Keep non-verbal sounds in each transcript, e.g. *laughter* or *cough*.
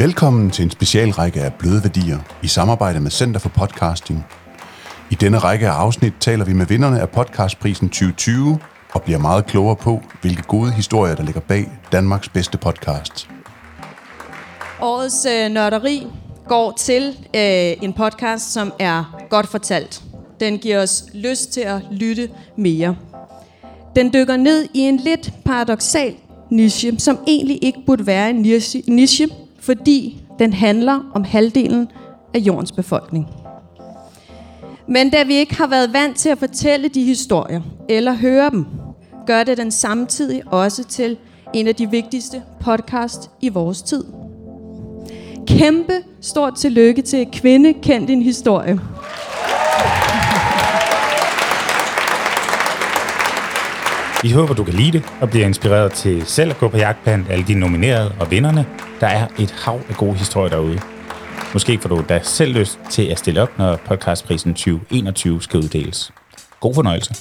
Velkommen til en specialrække af Bløde Værdier i samarbejde med Center for Podcasting. I denne række af afsnit taler vi med vinderne af podcastprisen 2020 og bliver meget klogere på, hvilke gode historier, der ligger bag Danmarks bedste podcast. Årets øh, nørderi går til øh, en podcast, som er godt fortalt. Den giver os lyst til at lytte mere. Den dykker ned i en lidt paradoxal niche, som egentlig ikke burde være en niche, niche fordi den handler om halvdelen af jordens befolkning. Men da vi ikke har været vant til at fortælle de historier, eller høre dem, gør det den samtidig også til en af de vigtigste podcast i vores tid. Kæmpe stort tillykke til Kvinde Kend Din Historie. Vi håber, du kan lide det og bliver inspireret til selv at gå på jagt blandt alle de nominerede og vinderne. Der er et hav af gode historier derude. Måske får du da selv lyst til at stille op, når podcastprisen 2021 skal uddeles. God fornøjelse.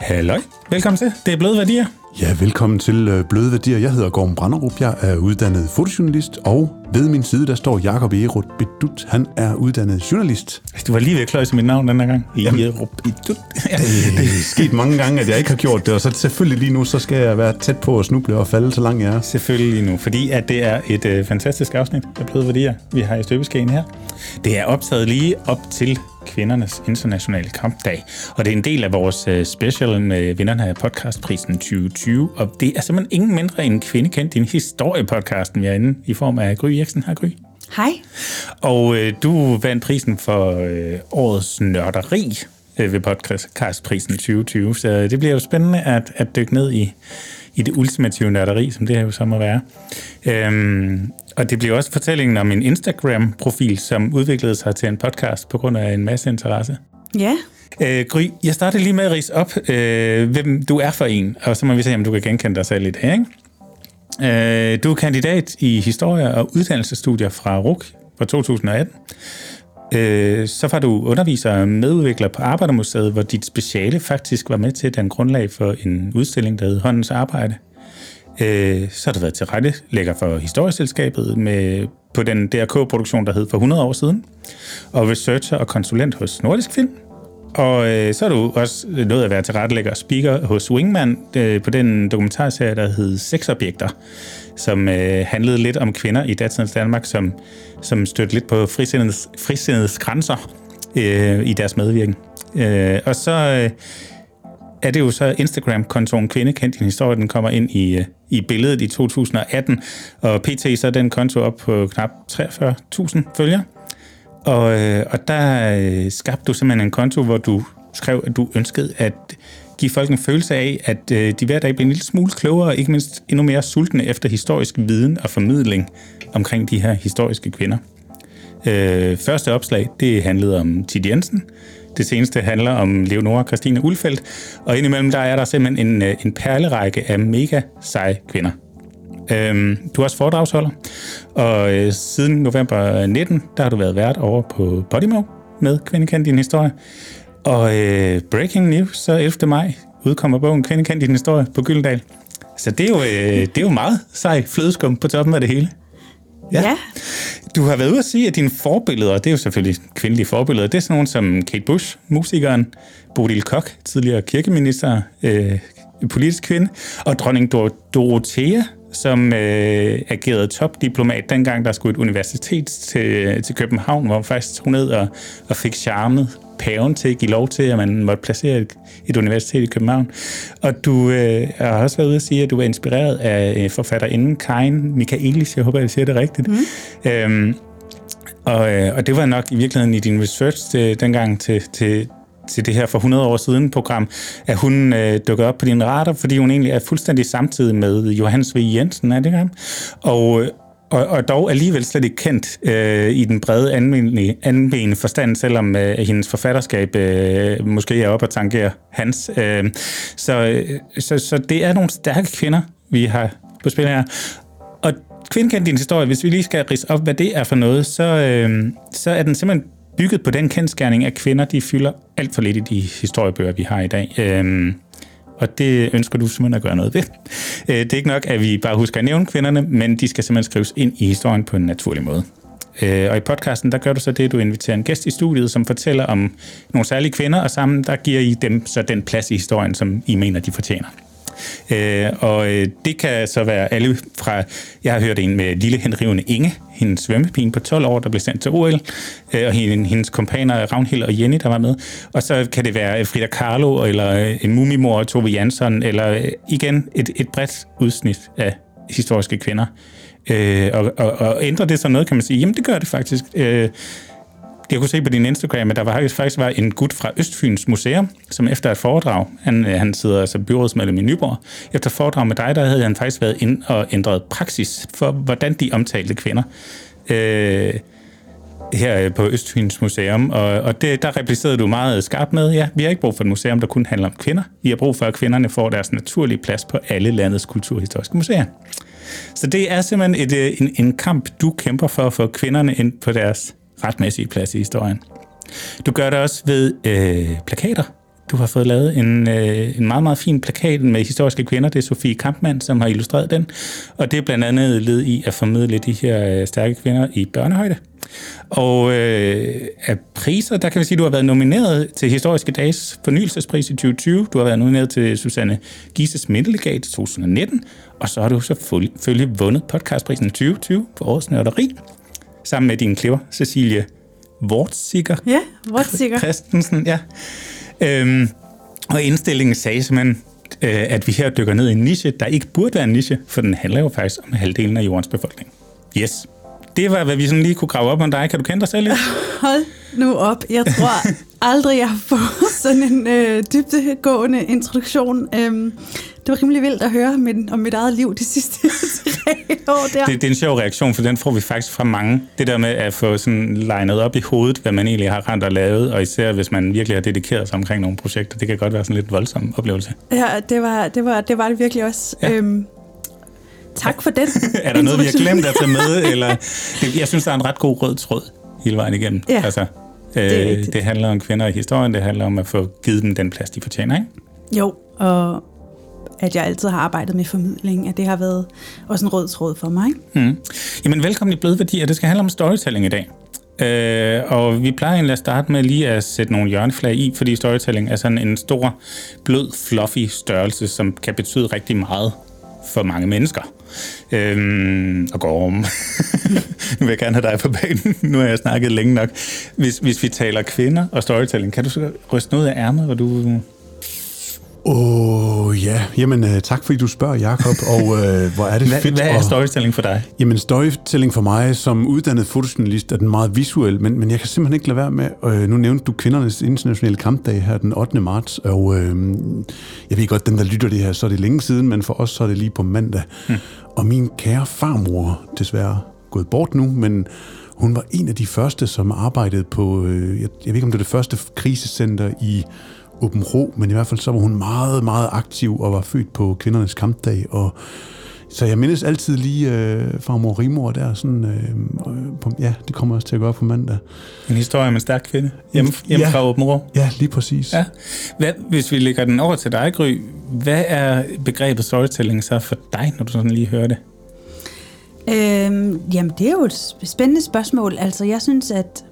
Halløj. Velkommen til. Det er Bløde Værdier. Ja, velkommen til øh, Bløde Værdier. Jeg hedder Gorm Branderup. Jeg er uddannet fotojournalist, og ved min side, der står Jakob Erup Bedut. Han er uddannet journalist. Du var lige ved at kløjse mit navn den her gang. Erup Bedut. Ja. *laughs* Det er sket mange gange, at jeg ikke har gjort det, og så selvfølgelig lige nu, så skal jeg være tæt på at snuble og falde, så langt jeg er. Selvfølgelig lige nu, fordi at det er et øh, fantastisk afsnit af Bløde Værdier, vi har i støbeskeen her. Det er optaget lige op til kvindernes internationale kampdag, og det er en del af vores øh, special med vinderne af podcastprisen 2020, og det er simpelthen ingen mindre end kvindekendt din historiepodcasten, vi er inde i form af Gry Eriksen. Hej Gry. Hej. Og øh, du vandt prisen for øh, årets nørderi øh, ved podcastprisen 2020, så det bliver jo spændende at, at dykke ned i, i det ultimative nørderi, som det her jo så må være. Øhm, og det bliver også fortællingen om en Instagram-profil, som udviklede sig til en podcast på grund af en masse interesse. Ja. Øh, Gry, jeg starter lige med at rise op, øh, hvem du er for en, og så må vi se, om du kan genkende dig selv i det, ikke? Øh, du er kandidat i historie og uddannelsesstudier fra RUK fra 2018. Øh, så var du underviser og medudvikler på Arbejdermuseet, hvor dit speciale faktisk var med til at danne grundlag for en udstilling, der hed Håndens Arbejde. Øh, så har du været til rette lægger for Historieselskabet med, på den DRK-produktion, der hed for 100 år siden, og researcher og konsulent hos Nordisk Film. Og øh, så er du også nået at være tilrettelægger og speaker hos Wingman øh, på den dokumentarserie, der hed Sexobjekter, som øh, handlede lidt om kvinder i datidens Danmark, som, som stødte lidt på frisindets, frisindets grænser øh, i deres medvirken. Øh, og så øh, er det jo så Instagram-kontoen Kvinde Kendt Din Historie, den kommer ind i, øh, i billedet i 2018, og pt. så er den konto op på knap 43.000 følgere. Og, øh, og der øh, skabte du simpelthen en konto, hvor du skrev, at du ønskede at give folk en følelse af, at øh, de hver dag bliver en lille smule klogere, og ikke mindst endnu mere sultne efter historisk viden og formidling omkring de her historiske kvinder. Øh, første opslag, det handlede om Tid Jensen. Det seneste handler om Leonora Christine Ulfeldt. Og indimellem der er der simpelthen en, øh, en perlerække af mega seje kvinder. Øhm, du er også foredragsholder, og øh, siden november 19, der har du været vært over på Podimo med Kvindekend Din Historie. Og øh, breaking news, så 11. maj udkommer bogen Kvindekend Din Historie på Gyldendal. Så det er jo, øh, det er jo meget sej flødeskum på toppen af det hele. Ja. ja. Du har været ude at sige, at dine forbilleder, det er jo selvfølgelig kvindelige forbilleder, det er sådan nogen som Kate Bush, musikeren, Bodil Koch, tidligere kirkeminister, øh, politisk kvinde, og dronning Dor- Dorothea, som øh, agerede topdiplomat dengang, der skulle et universitet til, til København, hvor faktisk hun ned og, og fik charmet paven til at give lov til, at man måtte placere et, et universitet i København. Og du øh, har også været ude at sige, at du var inspireret af øh, forfatterinden Karin Michaelis. Jeg håber, jeg siger det rigtigt. Mm. Øhm, og, øh, og det var nok i virkeligheden i din research til, dengang til, til, til det her for 100 år siden program, at hun øh, dukker op på din radar, fordi hun egentlig er fuldstændig samtidig med Johannes V. Jensen, er det ikke? Og, øh, og, og dog alligevel slet ikke kendt øh, i den brede anvendende forstand, selvom øh, hendes forfatterskab øh, måske er op og tangerer hans. Øh, så, øh, så, så det er nogle stærke kvinder, vi har på spil her. Og kvindkendt din historie, hvis vi lige skal rise op, hvad det er for noget, så, øh, så er den simpelthen bygget på den kendskærning, at kvinder de fylder alt for lidt i de historiebøger, vi har i dag. Øhm, og det ønsker du simpelthen at gøre noget ved. Øh, det er ikke nok, at vi bare husker at nævne kvinderne, men de skal simpelthen skrives ind i historien på en naturlig måde. Øh, og i podcasten, der gør du så det, du inviterer en gæst i studiet, som fortæller om nogle særlige kvinder, og sammen der giver I dem så den plads i historien, som I mener, de fortjener. Øh, og øh, det kan så være alle fra, jeg har hørt en med lille henrivende Inge, hendes svømmepige på 12 år, der blev sendt til OL, øh, og hendes kompaner Ravnhild og Jenny, der var med. Og så kan det være Frida Kahlo, eller øh, en mumimor, Tove Jansson, eller øh, igen et, et bredt udsnit af historiske kvinder. Øh, og, og, og ændrer det så noget, kan man sige, jamen det gør det faktisk. Øh, jeg kunne se på din Instagram, at der var, faktisk var en gut fra Østfyns Museum, som efter et foredrag, han, øh, han sidder altså byrådsmedlem i Nyborg, efter et foredrag med dig, der havde han faktisk været ind og ændret praksis for, hvordan de omtalte kvinder. Øh, her øh, på Østfyns Museum, og, og det, der replicerede du meget skarpt med, ja, vi har ikke brug for et museum, der kun handler om kvinder. Vi har brug for, at kvinderne får deres naturlige plads på alle landets kulturhistoriske museer. Så det er simpelthen et, øh, en, en kamp, du kæmper for at få kvinderne ind på deres retmæssige plads i historien. Du gør det også ved øh, plakater. Du har fået lavet en, øh, en meget, meget fin plakat med historiske kvinder. Det er Sofie Kampmann, som har illustreret den. Og det er blandt andet led i at formidle de her øh, stærke kvinder i børnehøjde. Og øh, af priser, der kan vi sige, at du har været nomineret til Historiske Dages fornyelsespris i 2020. Du har været nomineret til Susanne Gises Mindelegat i 2019. Og så har du selvfølgelig vundet podcastprisen 2020 for årets nørderi sammen med din kliver, Cecilie Wortsiger. Ja, Wortsiger. *laughs* Christensen, ja. Øhm, og indstillingen sagde simpelthen, øh, at vi her dykker ned i en niche, der ikke burde være en niche, for den handler jo faktisk om halvdelen af jordens befolkning. Yes. Det var, hvad vi sådan lige kunne grave op om dig. Kan du kende dig selv lidt? Hold nu op. Jeg tror *laughs* aldrig, jeg har fået sådan en øh, dybdegående introduktion. Øhm, det var rimelig vildt at høre min, om mit eget liv de sidste *laughs* tre år der. Det, det er en sjov reaktion, for den får vi faktisk fra mange. Det der med at få sådan legnet op i hovedet, hvad man egentlig har rent og lavet, og især hvis man virkelig har dedikeret sig omkring nogle projekter, det kan godt være sådan lidt voldsom oplevelse. Ja, det var det, var, det, var det virkelig også. Ja. Øhm, tak for den *laughs* Er der noget, vi har glemt at tage med? Eller, jeg synes, der er en ret god rød tråd hele vejen igennem. Ja, altså, det, øh, det handler om kvinder i historien, det handler om at få givet dem den plads, de fortjener, ikke? Jo, og at jeg altid har arbejdet med formidling, at det har været også en rød tråd for mig. Mm. Jamen velkommen i Bløde Værdier. Det skal handle om storytelling i dag. Øh, og vi plejer egentlig at starte med lige at sætte nogle hjørneflag i, fordi storytelling er sådan en stor, blød, fluffy størrelse, som kan betyde rigtig meget for mange mennesker. Øhm, og går om. *laughs* nu vil jeg gerne have dig på banen. Nu har jeg snakket længe nok. Hvis, hvis vi taler kvinder og storytelling, kan du så ryste noget af ærmet, hvor du Åh oh, ja, jamen uh, tak fordi du spørger, Jakob og uh, hvor er det fedt. Hvad er storytelling for dig? Jamen storytelling for mig som uddannet fotojournalist er den meget visuel, men, men jeg kan simpelthen ikke lade være med, uh, nu nævnte du kvindernes internationale kampdag her den 8. marts, og uh, jeg ved godt, den der lytter det her, så er det længe siden, men for os så er det lige på mandag. Hmm. Og min kære farmor, desværre gået bort nu, men hun var en af de første, som arbejdede på, øh, jeg, jeg ved ikke om det er det første krisecenter i Åben Ro, men i hvert fald så var hun meget, meget aktiv og var født på kvindernes kampdag, og så jeg mindes altid lige øh, farmor Rimor der, sådan, øh, på, ja, det kommer også til at gå op på mandag. En historie om en stærk kvinde, hjemme, hjemme ja, fra Åben Rå. Ja, lige præcis. Ja. Hvad, hvis vi lægger den over til dig, Gry, hvad er begrebet storytelling så for dig, når du sådan lige hører det? Øhm, jamen, det er jo et spændende spørgsmål. Altså, jeg synes, at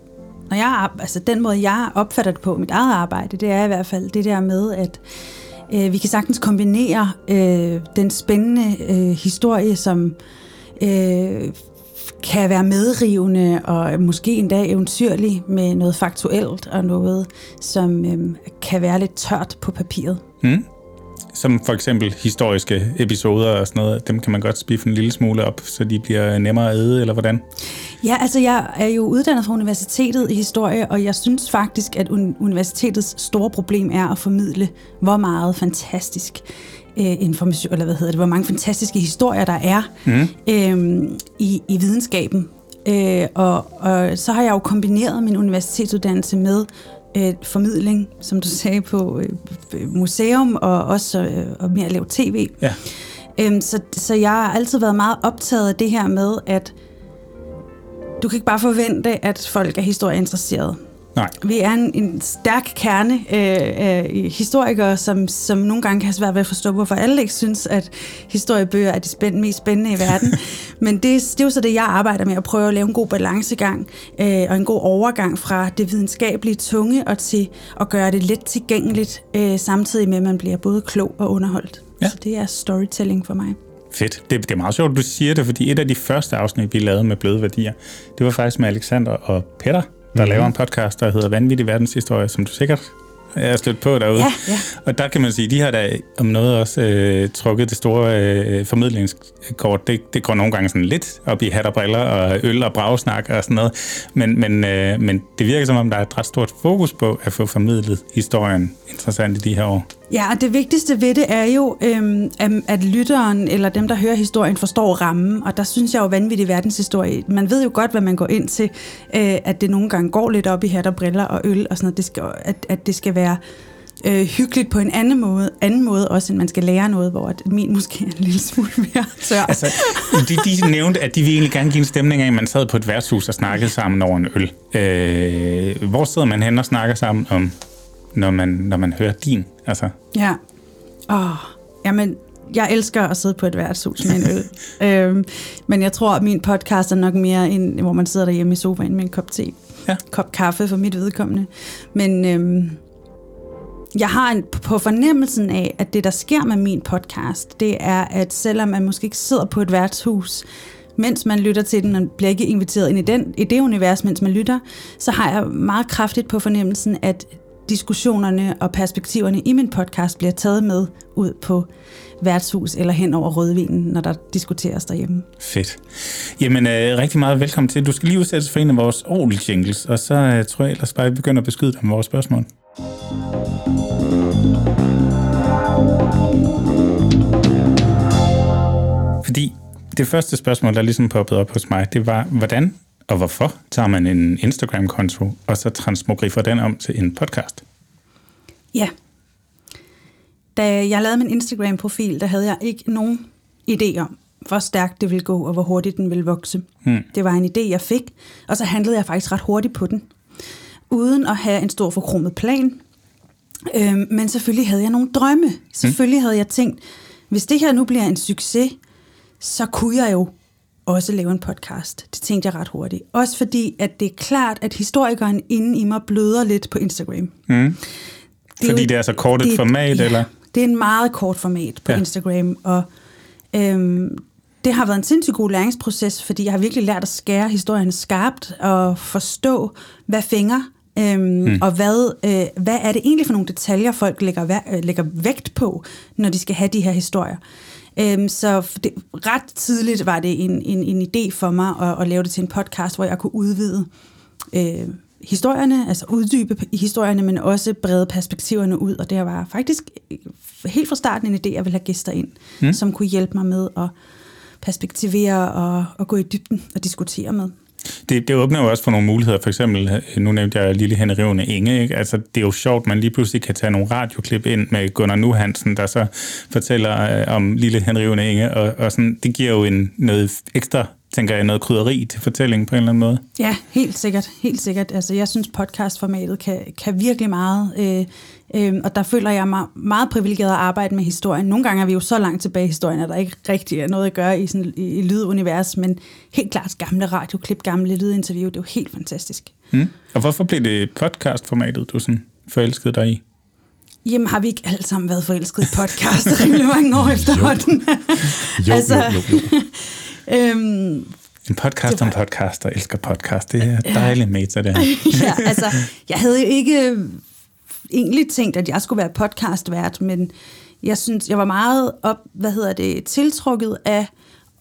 når jeg, altså den måde, jeg opfatter det på mit eget arbejde, det er i hvert fald det der med, at øh, Øh, vi kan sagtens kombinere øh, den spændende øh, historie, som øh, kan være medrivende og måske endda eventyrlig med noget faktuelt og noget, som øh, kan være lidt tørt på papiret. Mm som for eksempel historiske episoder og sådan noget, dem kan man godt spiffe en lille smule op, så de bliver nemmere at æde, eller hvordan? Ja, altså jeg er jo uddannet fra universitetet i historie, og jeg synes faktisk, at universitetets store problem er at formidle, hvor meget fantastisk øh, information, eller hvad hedder det, hvor mange fantastiske historier der er mm. øh, i, i videnskaben. Øh, og, og så har jeg jo kombineret min universitetsuddannelse med øh, formidling, som du sagde, på øh, museum og også øh, og mere at lave tv. Ja. Øhm, så, så jeg har altid været meget optaget af det her med, at du kan ikke bare forvente, at folk er historieinteresserede. Nej. Vi er en, en stærk kerne øh, af historikere, som, som nogle gange kan have svært ved at forstå, hvorfor alle ikke synes, at historiebøger er de spænd- mest spændende i verden. *laughs* Men det, det er jo så det, jeg arbejder med, at prøve at lave en god balancegang øh, og en god overgang fra det videnskabelige tunge og til at gøre det let tilgængeligt, øh, samtidig med, at man bliver både klog og underholdt. Ja. Så det er storytelling for mig. Fedt. Det, det er meget sjovt, at du siger det, fordi et af de første afsnit, vi lavede med bløde værdier, det var faktisk med Alexander og Peter, der mm-hmm. laver en podcast, der hedder Vanvittig verdenshistorie, som du sikkert er stødt på derude. Ja, ja. Og der kan man sige, de har da om noget også øh, trukket det store øh, formidlingskort. Det, det går nogle gange sådan lidt op i hat og briller og øl og bragsnak og sådan noget. Men, men, øh, men det virker som om, der er et ret stort fokus på at få formidlet historien interessant i de her år. Ja, og det vigtigste ved det er jo, øhm, at, lytteren eller dem, der hører historien, forstår rammen. Og der synes jeg jo vanvittig verdenshistorie. Man ved jo godt, hvad man går ind til, øh, at det nogle gange går lidt op i hat og briller og øl og sådan noget. Det skal, at, at det skal være øh, hyggeligt på en anden måde, anden måde også, end man skal lære noget, hvor at min måske er en lille smule mere tør. Altså, de, de nævnte, at de ville egentlig gerne give en stemning af, at man sad på et værtshus og snakkede sammen over en øl. Øh, hvor sidder man hen og snakker sammen om, når man, når man hører din? Altså, Ja. Åh, jamen, jeg elsker at sidde på et værtshus med en øl. *laughs* øhm, men jeg tror, at min podcast er nok mere en, hvor man sidder derhjemme i sofaen med en kop te. Ja. Kop kaffe for mit vedkommende. Men øhm, jeg har en, på fornemmelsen af, at det, der sker med min podcast, det er, at selvom man måske ikke sidder på et værtshus, mens man lytter til den, man bliver ikke inviteret ind i, den, i det univers, mens man lytter, så har jeg meget kraftigt på fornemmelsen, at diskussionerne og perspektiverne i min podcast bliver taget med ud på værtshus eller hen over rødvinen, når der diskuteres derhjemme. fedt. Jamen, øh, rigtig meget velkommen til. Du skal lige udsættes for en af vores ordentlige jingles, og så øh, tror jeg ellers bare, at vi begynder at beskyde dig med vores spørgsmål. Fordi det første spørgsmål, der ligesom poppede op hos mig, det var, hvordan og hvorfor tager man en Instagram-konto, og så transmogriffer den om til en podcast? Ja. Da jeg lavede min Instagram-profil, der havde jeg ikke nogen idé om, hvor stærkt det ville gå, og hvor hurtigt den ville vokse. Hmm. Det var en idé, jeg fik, og så handlede jeg faktisk ret hurtigt på den, uden at have en stor forkromet plan. Øhm, men selvfølgelig havde jeg nogle drømme. Selvfølgelig havde jeg tænkt, hvis det her nu bliver en succes, så kunne jeg jo også lave en podcast. Det tænkte jeg ret hurtigt. Også fordi, at det er klart, at historikeren inde i mig bløder lidt på Instagram. Mm. Det er Fordi jo- det er så kort et format, ja, eller? Det er en meget kort format på Ja. ja. Instagram, og øhm, det har været en sindssygt god læringsproces, fordi jeg har virkelig lært at skære historien skarpt og forstå, hvad fænger, øhm, mm. og hvad, øh, hvad er det egentlig for nogle detaljer, folk lægger, væ- øh, lægger vægt på, når de skal have de her historier. Øhm, så det, ret tidligt var det en, en, en idé for mig at, at lave det til en podcast, hvor jeg kunne udvide øh, historierne, altså uddybe historierne, men også brede perspektiverne ud. Og det var faktisk øh, helt fra starten en idé, at jeg ville have gæster ind, mm. som kunne hjælpe mig med at perspektivere og, og gå i dybden og diskutere med. Det, det åbner jo også for nogle muligheder. For eksempel, nu nævnte jeg Lille Henrivende Inge. Ikke? Altså, det er jo sjovt, man lige pludselig kan tage nogle radioklip ind med Gunnar Nu Hansen, der så fortæller øh, om Lille Henrivende Inge. Og, og sådan, det giver jo en, noget ekstra, tænker jeg, noget krydderi til fortællingen på en eller anden måde. Ja, helt sikkert. Helt sikkert. Altså, jeg synes, podcastformatet kan, kan virkelig meget. Øh, øh, og der føler jeg mig meget privilegeret at arbejde med historien. Nogle gange er vi jo så langt tilbage i historien, at der ikke rigtig er noget at gøre i, sådan, i, i lydunivers. Men helt klart gamle radioklip, gamle lydinterview, det er jo helt fantastisk. Mm. Og hvorfor blev det podcastformatet, du sådan forelskede dig i? Jamen, har vi ikke alle sammen været forelsket i podcast rimelig mange år *laughs* efterhånden? Jo, Altså- jo, jo, jo. Øhm, En podcast var- om podcast, der elsker podcast. Det er dejligt meta, det her. *laughs* ja, altså, jeg havde jo ikke øh, egentlig tænkt, at jeg skulle være podcastvært, men jeg synes, jeg var meget op, hvad hedder det, tiltrukket af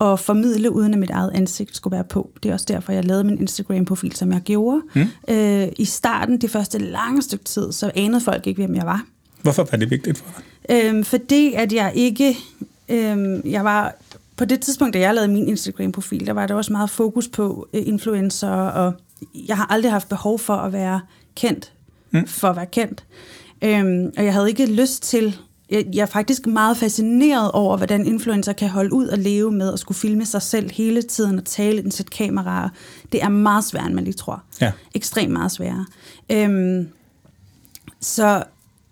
at formidle, uden at mit eget ansigt skulle være på. Det er også derfor, jeg lavede min Instagram-profil, som jeg gjorde. Mm. Øh, I starten, det første lange stykke tid, så anede folk ikke, hvem jeg var. Hvorfor var det vigtigt for dig? Øhm, fordi at jeg ikke... Øhm, jeg var... På det tidspunkt, da jeg lavede min Instagram-profil, der var der også meget fokus på øh, influencer, og jeg har aldrig haft behov for at være kendt, mm. for at være kendt. Øhm, og jeg havde ikke lyst til jeg, jeg er faktisk meget fascineret over, hvordan influencer kan holde ud og leve med at skulle filme sig selv hele tiden og tale den sæt kameraer. Det er meget sværere, end man lige tror. Ja. Ekstremt meget sværere. Øhm, så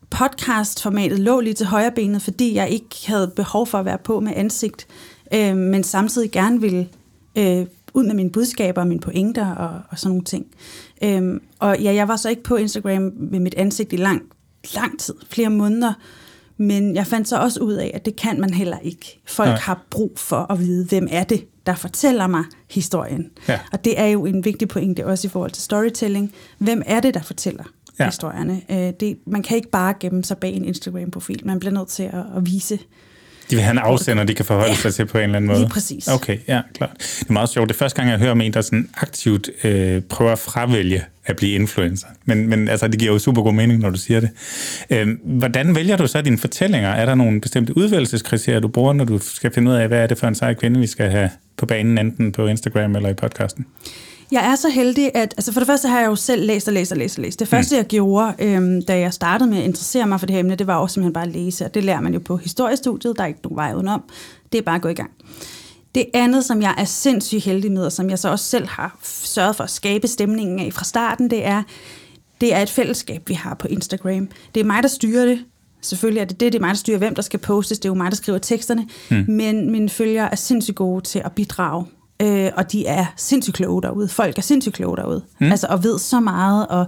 podcastformatet lå lige til højre benet, fordi jeg ikke havde behov for at være på med ansigt, øh, men samtidig gerne ville øh, ud med mine budskaber og mine pointer og, og sådan nogle ting. Øhm, og ja, jeg var så ikke på Instagram med mit ansigt i lang, lang tid, flere måneder, men jeg fandt så også ud af, at det kan man heller ikke. Folk Nej. har brug for at vide, hvem er det, der fortæller mig historien. Ja. Og det er jo en vigtig pointe også i forhold til storytelling. Hvem er det, der fortæller Ja. ja. historierne? Øh, det, man kan ikke bare gemme sig bag en Instagram-profil. Man bliver nødt til at, at vise De vil have en afsender, de kan forholde Ja, sig til på en eller anden måde. lige præcis. Okay, ja, klart. Det er meget sjovt. Det er første gang, jeg hører om en, der sådan aktivt øh, prøver at fravælge at blive influencer. Men, men altså, det giver jo super god mening, når du siger det. Øh, hvordan vælger du så dine fortællinger? Er der nogle bestemte udvælgelseskriterier, du bruger, når du skal finde ud af, hvad er det for en sej kvinde, vi skal have på banen, enten på Instagram eller i podcasten? Jeg er så heldig, at altså for det første har jeg jo selv læst og læst og læst og læst. Det første, jeg gjorde, øhm, da jeg startede med at interessere mig for det her emne, det var også simpelthen bare at læse, og det lærer man jo på historiestudiet, der er ikke nogen vej udenom. Det er bare at gå i gang. Det andet, som jeg er sindssygt heldig med, og som jeg så også selv har sørget for at skabe stemningen af fra starten, det er, det er et fællesskab, vi har på Instagram. Det er mig, der styrer det. Selvfølgelig er det det, det er mig, der styrer, hvem der skal postes. Det er jo mig, der skriver teksterne. Mm. Men mine følgere er sindssygt gode til at bidrage. Øh, og de er sindssygt kloge derude. Folk er sindssygt kloge derude. Mm. Altså, og ved så meget. Og,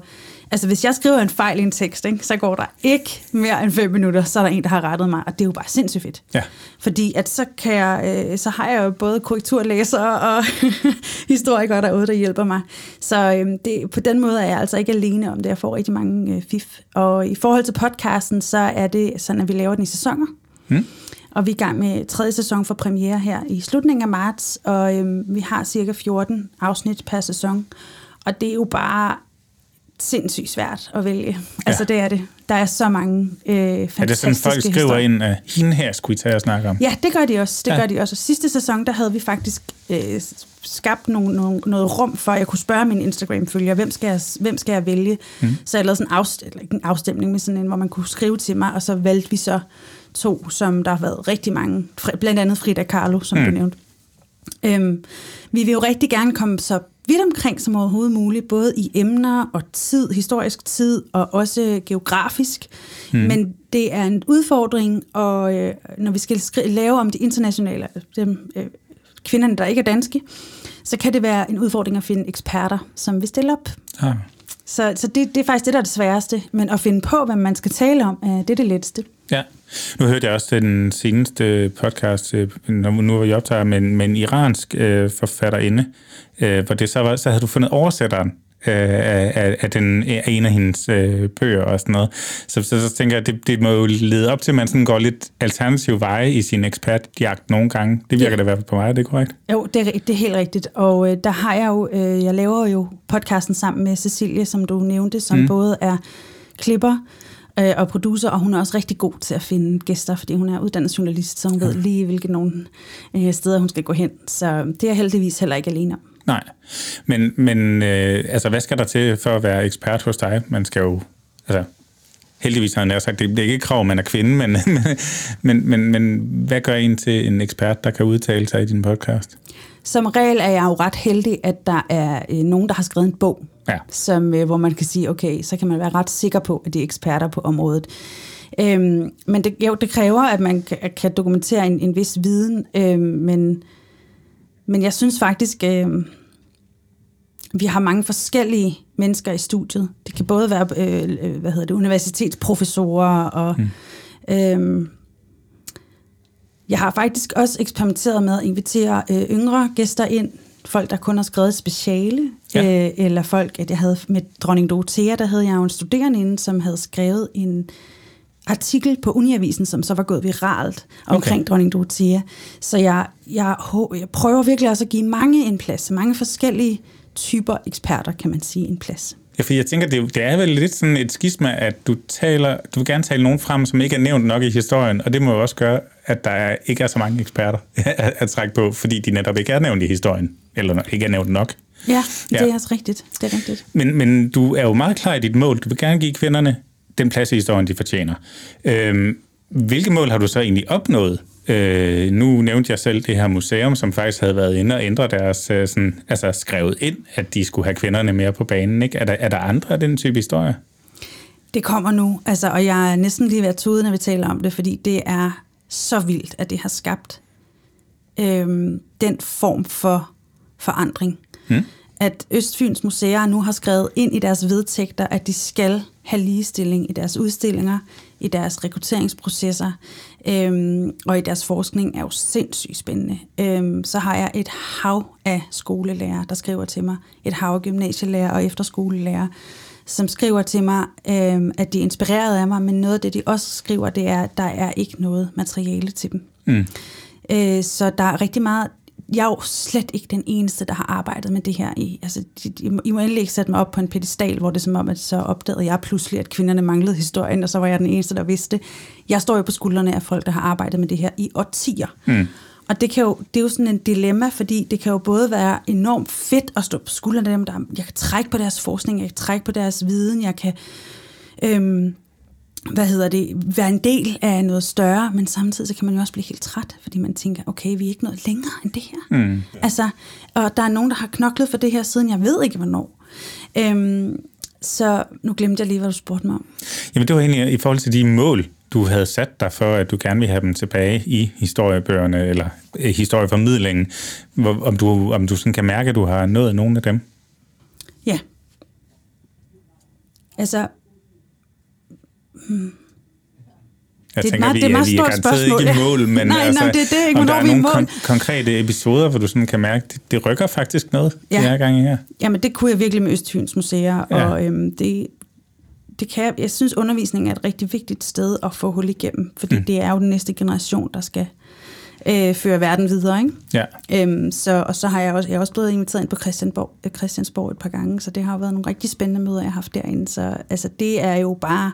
altså, hvis jeg skriver en fejl i en tekst, ikke, så går der ikke mere end fem minutter, så er der en, der har rettet mig. Og det er jo bare sindssygt fedt. Ja. Fordi at så, kan jeg, øh, så har jeg jo både korrekturlæsere og *laughs* historikere derude, der hjælper mig. Så øh, det, på den måde er jeg altså ikke alene om det. Jeg får rigtig mange øh, fif. Og i forhold til podcasten, så er det sådan, at vi laver den i sæsoner. Mm. Og vi er i gang med tredje sæson for premiere her i slutningen af marts, og øhm, vi har cirka 14 afsnit per sæson. Og det er jo bare sindssygt svært at vælge. Ja. Altså det er det. Der er så mange øh, fantastiske Er det sådan, folk skriver historier. ind, at hende her skulle I tage og snakke om? Ja, det gør de også. Det Ja. gør de også. Og sidste sæson, der havde vi faktisk øh, skabt nogle, nogle, noget rum for, at jeg kunne spørge mine Instagram-følgere, hvem skal jeg, hvem skal jeg vælge? Mm. Så jeg lavede sådan en, afst- en afstemning, men sådan en, hvor man kunne skrive til mig, og så valgte vi så to, som der har været rigtig mange, blandt andet Frida Kahlo, som mm. du nævnte. Øhm, vi vil jo rigtig gerne komme så vidt omkring som overhovedet muligt, både i emner og tid, historisk tid, og også geografisk. Mm. Men det er en udfordring, og øh, når vi skal skri- lave om de internationale, dem, øh, kvinderne, der ikke er danske, så kan det være en udfordring at finde eksperter, som vil stille op. Ah. Så, så det, det er faktisk det, der er det sværeste. Men at finde på, hvad man skal tale om, øh, det er det letteste. Ja. Nu hørte jeg også den seneste podcast, øh, nu var jeg optager, med, en- med en iransk øh, forfatterinde, øh, hvor det så var, så havde du fundet oversætteren øh, af, af, af, den, af en af hendes øh, bøger og sådan noget. Så, så, så tænker jeg, det, det må jo lede op til, at man sådan går lidt alternativ veje i sin ekspertjagt nogle gange. Det virker Ja. det i hvert fald på mig, er det korrekt? Jo, det er, det er helt rigtigt. Og øh, der har jeg jo, øh, jeg laver jo podcasten sammen med Cecilie, som du nævnte, som mm. både er klipper øh, og producer, og hun er også rigtig god til at finde gæster, fordi hun er uddannet journalist, så hun ved lige, hvilke nogle øh, steder hun skal gå hen. Så det er heldigvis heller ikke alene om. Nej, men, men øh, altså, hvad skal der til for at være ekspert hos dig? Man skal jo, altså, heldigvis har jeg nær sagt, det det er ikke et krav, at man er kvinde, men, *laughs* men, men, men hvad gør en til en ekspert, der kan udtale sig i din podcast? Som regel er jeg jo ret heldig, at der er øh, nogen, der har skrevet en bog, Ja. som, øh, hvor man kan sige, okay, så kan man være ret sikker på, at de er eksperter på området. Øhm, men det, jo, det kræver, at man kan, kan dokumentere en, en vis viden, øhm, men, men jeg synes faktisk, øhm, vi har mange forskellige mennesker i studiet. Det kan både være øh, øh, hvad hedder det, universitetsprofessorer og... Mm. Øhm, jeg har faktisk også eksperimenteret med at invitere øh, yngre gæster ind. Folk, der kun har skrevet et speciale. Ja. Øh, eller folk, at jeg havde med dronning Dorothea, der havde jeg jo en studerende inde, som havde skrevet en artikel på Uniavisen, som så var gået viralt omkring Okay. dronning Dorothea. Så jeg, jeg, jeg prøver virkelig også at give mange en plads. Mange forskellige typer eksperter, kan man sige, en plads. Ja, for jeg tænker, det, er det er vel lidt sådan et skisma, at du taler, du vil gerne tale nogen frem, som ikke er nævnt nok i historien, og det må jo også gøre, at der er, ikke er så mange eksperter *laughs* at, at trække på, fordi de netop ikke er nævnt i historien, eller ikke er nævnt nok. Ja, Ja. det er også rigtigt. Det er rigtigt. Men, men du er jo meget klar i dit mål. Du vil gerne give kvinderne den plads i historien, de fortjener. Øhm, hvilke mål har du så egentlig opnået? Øh, nu nævnte jeg selv det her museum, som faktisk havde været inde og ændre deres, øh, sådan, altså skrevet ind, at de skulle have kvinderne mere på banen. Ikke? Er, der, er der andre af den type historie? Det kommer nu, altså, og jeg er næsten lige ved at tude, når vi taler om det, fordi det er så vildt, at det har skabt øhm, den form for forandring. Hmm. At Østfyns Museer nu har skrevet ind i deres vedtægter, at de skal have ligestilling i deres udstillinger, i deres rekrutteringsprocesser øhm, og i deres forskning, er jo sindssygt spændende. Øhm, så har jeg et hav af skolelærer, der skriver til mig, et hav af gymnasielærer og efterskolelærer, som skriver til mig, øhm, at de er inspireret af mig, men noget af det, de også skriver, det er, at der er ikke noget materiale til dem. Mm. Øh, så der er rigtig meget, jeg er jo slet ikke den eneste, der har arbejdet med det her. I, altså, I må endelig ikke sætte mig op på en pedestal, hvor det er som om, at så opdagede jeg pludselig, at kvinderne manglede historien, og så var jeg den eneste, der vidste. Jeg står jo på skuldrene af folk, der har arbejdet med det her i årtier. Mm. Og det, kan jo, det er jo sådan en dilemma, fordi det kan jo både være enormt fedt at stå på skuldrene af dem, der jeg kan trække på deres forskning, jeg kan trække på deres viden, jeg kan øhm, hvad hedder det, være en del af noget større, men samtidig så kan man jo også blive helt træt, fordi man tænker, okay, vi er ikke noget længere end det her. Mm. Altså, og der er nogen, der har knoklet for det her, siden jeg ved ikke, hvornår. Øhm, så nu glemte jeg lige, hvad du spurgte mig om. Jamen det var egentlig i forhold til de mål, du havde sat dig for, at du gerne vil have dem tilbage i historiebøgerne, eller eh, historieformidlingen. Hvor, om du, om du sådan kan mærke, at du har nået nogle af dem? Ja. Altså, Jeg det, tænker, meget, vi, det er, meget vi er garanteret spørgsmål. ikke i mål, *laughs* men nej, altså, nej, det, det er ikke, om der er nogle kon- konkrete episoder, hvor du sådan kan mærke, det, det rykker faktisk noget ja. de her gange her. Jamen, det kunne jeg virkelig med Østfyns Museer, ja. og øhm, det, det kan jeg, jeg synes, undervisning er et rigtig vigtigt sted at få hul igennem, fordi mm. det er jo den næste generation, der skal øh, føre verden videre. Ikke? Ja. Øhm, så, og så har jeg også, jeg er også blevet inviteret ind på Christiansborg, øh, Christiansborg et par gange, så det har jo været nogle rigtig spændende møder, jeg har haft derinde. Så altså, det er jo bare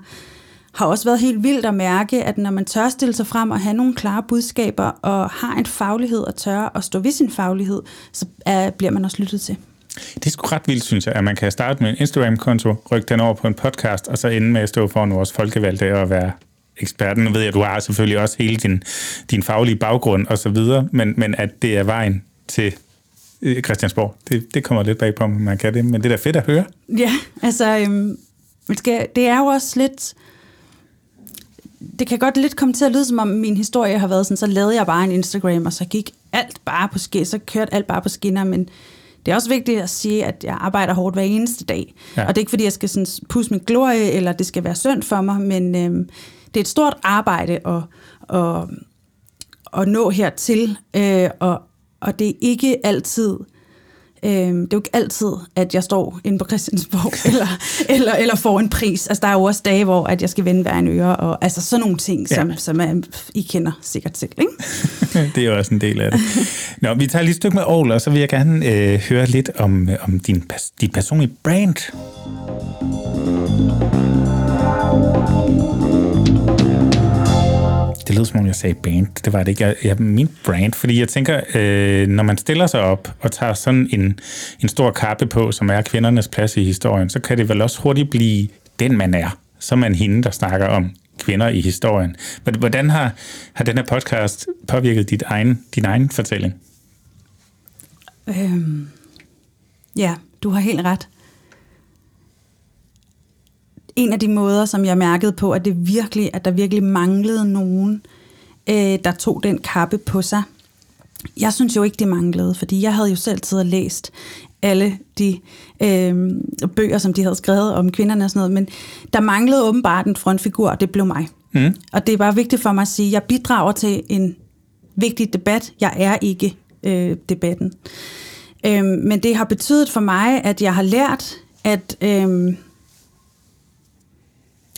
har også været helt vildt at mærke, at når man tør stille sig frem og have nogle klare budskaber, og har en faglighed og tør at stå ved sin faglighed, så er, bliver man også lyttet til. Det er sgu ret vildt, synes jeg, at man kan starte med en Instagram-konto, rykke den over på en podcast, og så ende med at stå foran vores folkevalgte og være eksperten. Nu ved jeg, at du har selvfølgelig også hele din, din faglige baggrund og så videre, men, men at det er vejen til øh, Christiansborg, det, det kommer lidt bag på, om man kan det, men det er da fedt at høre. Ja, altså, øhm, det er jo også lidt det kan godt lidt komme til at lyde, som om min historie har været sådan, så lavede jeg bare en Instagram, og så gik alt bare på skinner, så kørte alt bare på skinner, men det er også vigtigt at sige, at jeg arbejder hårdt hver eneste dag. Ja. Og det er ikke, fordi jeg skal sådan pusse min glorie, eller det skal være synd for mig, men øhm, det er et stort arbejde at, at, at nå hertil, øh, og, og det er ikke altid Øh, det er jo ikke altid, at jeg står inde på Christiansborg *laughs* eller, eller, eller får en pris. Altså, der er jo også dage, hvor at jeg skal vende hver en øre, og altså sådan nogle ting, som, ja. som er, I kender sikkert selv. Ikke? *laughs* det er jo også en del af det. Nå, vi tager lige et stykke med Aarhus, og så vil jeg gerne øh, høre lidt om, om din, dit personlige brand. Lød som om, jeg sagde band. Det var det ikke. Jeg, jeg min brand, fordi jeg tænker, øh, når man stiller sig op og tager sådan en, en stor kappe på, som er kvindernes plads i historien, så kan det vel også hurtigt blive den, man er. Så er man hende, der snakker om kvinder i historien. Hvordan har, har den her podcast påvirket dit egen, din egen fortælling? Øhm, ja, du har helt ret en af de måder, som jeg mærkede på, at det virkelig, at der virkelig manglede nogen, øh, der tog den kappe på sig. Jeg synes jo ikke, det manglede, fordi jeg havde jo selv tid og læst alle de øh, bøger, som de havde skrevet om kvinderne og sådan noget, men der manglede åbenbart en frontfigur, og det blev mig. Mm. Og det er bare vigtigt for mig at sige, at jeg bidrager til en vigtig debat. Jeg er ikke øh, debatten. Øh, men det har betydet for mig, at jeg har lært, at... Øh,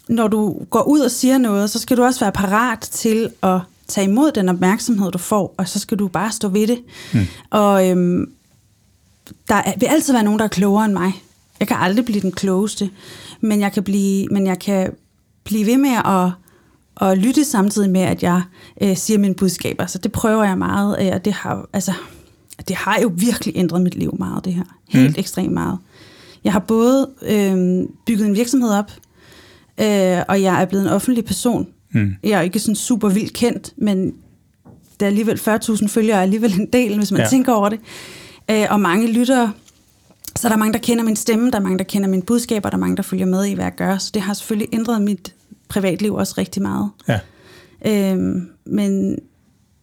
når du går ud og siger noget, så skal du også være parat til at tage imod den opmærksomhed, du får, og så skal du bare stå ved det. Mm. Og øhm, der vil altid være nogen, der er klogere end mig. Jeg kan aldrig blive den klogeste, men jeg kan blive, men jeg kan blive ved med at, at lytte samtidig med, at jeg øh, siger mine budskaber. Så det prøver jeg meget, øh, og det har, altså, det har jo virkelig ændret mit liv meget, det her. Helt mm. ekstremt meget. Jeg har både øh, bygget en virksomhed op, øh, og jeg er blevet en offentlig person Mm. Jeg er ikke sådan super vildt kendt, men der er alligevel 40.000 følgere er alligevel en del, hvis man ja. tænker over det. Øh, og mange lyttere, så der er mange, der kender min stemme, der er mange, der kender mine budskaber, der er mange, der følger med i, hvad jeg gør. Så det har selvfølgelig ændret mit privatliv også rigtig meget. Ja. Øhm, men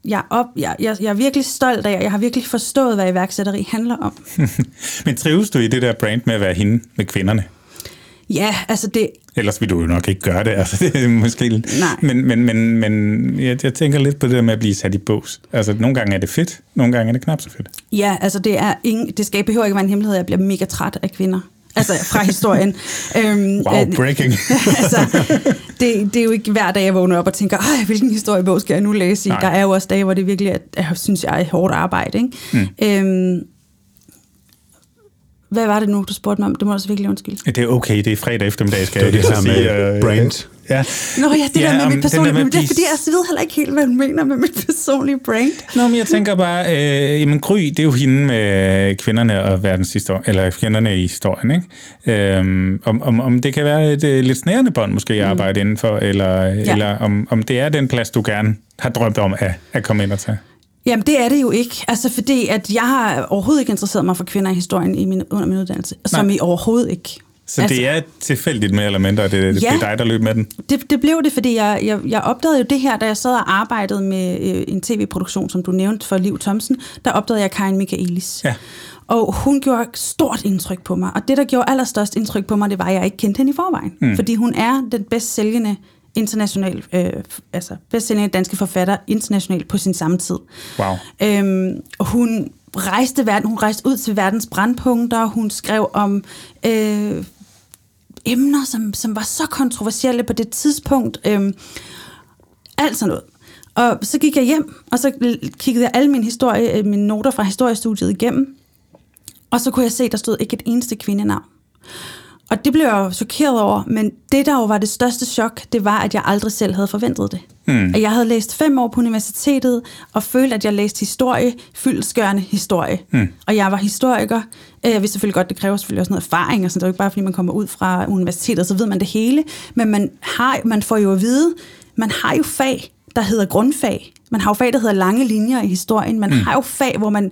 jeg, op, jeg, jeg, jeg er virkelig stolt af, og jeg har virkelig forstået, hvad iværksætteri handler om. *laughs* men trives du i det der brand med at være hende med kvinderne? Ja, altså det... Ellers vil du jo nok ikke gøre det, *laughs* altså det er måske... Nej. Men, men, men, men jeg, jeg tænker lidt på det der med at blive sat i bås. Altså nogle gange er det fedt, nogle gange er det knap så fedt. Ja, altså det, er ingen, det skal behøver ikke være en hemmelighed, at jeg bliver mega træt af kvinder. Altså fra historien. *laughs* øhm, wow, breaking. *laughs* altså, det, det er jo ikke hver dag, jeg vågner op og tænker, Ej, hvilken historiebog skal jeg nu læse i? Nej. Der er jo også dage, hvor det virkelig er, jeg synes jeg, er hårdt arbejde. Ikke? Mm. Øhm, hvad var det nu, du spurgte mig om? Det må også virkelig undskylde. Det er okay, det er fredag eftermiddag, skal det jeg det her med øh, brand. Ja. Nå ja, det ja, der med mit personlige brand. Det er fordi, jeg ved heller ikke helt, hvad du mener med mit personlige brand. Nå, men jeg tænker bare, øh, jamen Gry, det er jo hende med kvinderne og verdens historie, eller kvinderne i historien, ikke? Øhm, om, om, om det kan være et øh, lidt snærende bånd, måske at mm. arbejde mm. indenfor, eller, ja. eller om, om det er den plads, du gerne har drømt om at, at komme ind og tage. Jamen, det er det jo ikke. Altså, fordi at jeg har overhovedet ikke interesseret mig for kvinder i historien i min, under min uddannelse. Nej. Som i overhovedet ikke. Så altså, det er tilfældigt mere eller mindre, at det, det ja, blev dig, der løb med den? Det, det blev det, fordi jeg, jeg, jeg opdagede jo det her, da jeg sad og arbejdede med øh, en tv-produktion, som du nævnte for Liv Thomsen, der opdagede jeg Karin Michaelis. Ja. Og hun gjorde stort indtryk på mig. Og det, der gjorde allerstørst indtryk på mig, det var, at jeg ikke kendte hende i forvejen. Mm. Fordi hun er den bedst sælgende international, øh, altså bedstsellende danske forfatter internationalt på sin samme tid. Wow. Øhm, hun rejste verden, hun rejste ud til verdens brandpunkter, hun skrev om øh, emner, som, som var så kontroversielle på det tidspunkt. Øh, alt sådan noget. Og så gik jeg hjem, og så kiggede jeg alle mine, historie, øh, mine noter fra historiestudiet igennem, og så kunne jeg se, at der stod ikke et eneste kvindenavn. Og det blev jeg jo chokeret over, men det, der jo var det største chok, det var, at jeg aldrig selv havde forventet det. Mm. At jeg havde læst fem år på universitetet, og følte, at jeg læste historie, fyldskørende historie. Mm. Og jeg var historiker. Øh, jeg vidste selvfølgelig godt, det kræver selvfølgelig også noget erfaring, og sådan. det er jo ikke bare, fordi man kommer ud fra universitetet, så ved man det hele. Men man, har, man får jo at vide, man har jo fag, der hedder grundfag. Man har jo fag, der hedder lange linjer i historien. Man mm. har jo fag, hvor man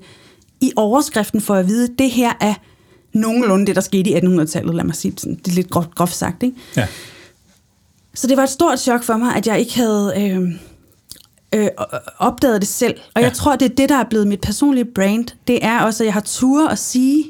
i overskriften får at vide, det her er nogenlunde det, der skete i 1800-tallet, lad mig sige sådan, det er lidt groft, groft sagt. Ikke? Ja. Så det var et stort chok for mig, at jeg ikke havde øh, øh, opdaget det selv. Og ja. jeg tror, det er det, der er blevet mit personlige brand. Det er også, at jeg har tur at sige,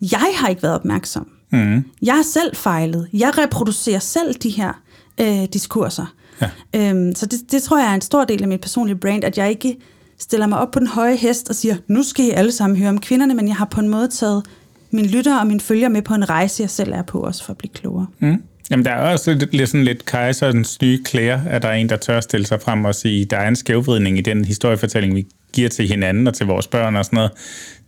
jeg har ikke været opmærksom. Mm. Jeg har selv fejlet. Jeg reproducerer selv de her øh, diskurser. Ja. Øhm, så det, det tror jeg er en stor del af mit personlige brand, at jeg ikke stiller mig op på den høje hest og siger, nu skal I alle sammen høre om kvinderne, men jeg har på en måde taget mine lyttere og mine følger med på en rejse, jeg selv er på også for at blive klogere. Mm. Jamen, der er også lidt, lidt sådan lidt kejserens nye klæder, at der er en, der tør stille sig frem og sige, der er en skævvridning i den historiefortælling, vi giver til hinanden og til vores børn og sådan noget.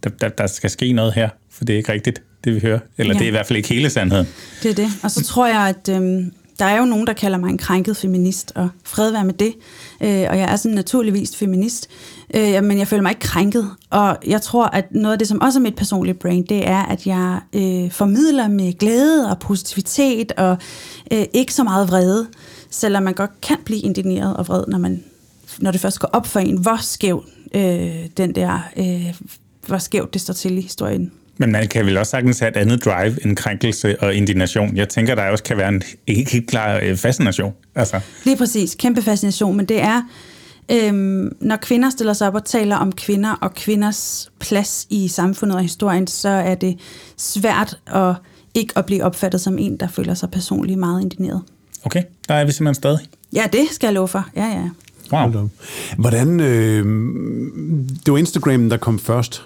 Der, der, der skal ske noget her, for det er ikke rigtigt, det vi hører. Eller ja. det er i hvert fald ikke hele sandheden. Det er det. Og så tror jeg, at øhm, der er jo nogen, der kalder mig en krænket feminist, og fred være med det. Øh, og jeg er sådan naturligvis feminist, øh, men jeg føler mig ikke krænket. Og jeg tror, at noget af det, som også er mit personlige brain, det er, at jeg øh, formidler med glæde og positivitet, og øh, ikke så meget vrede, selvom man godt kan blive indigneret og vred, når, man, når det først går op for en, hvor skæv øh, den der, øh, hvor skævt det står til i historien men man kan vel også sagtens have et andet drive end krænkelse og indignation. Jeg tænker, der også kan være en helt, helt klar øh, fascination. Altså. Lige præcis. Kæmpe fascination. Men det er, øhm, når kvinder stiller sig op og taler om kvinder og kvinders plads i samfundet og historien, så er det svært at ikke at blive opfattet som en, der føler sig personligt meget indigneret. Okay, der er vi simpelthen stadig. Ja, det skal jeg love for. Ja, ja. Wow. Hvordan, øh, det var Instagram, der kom først.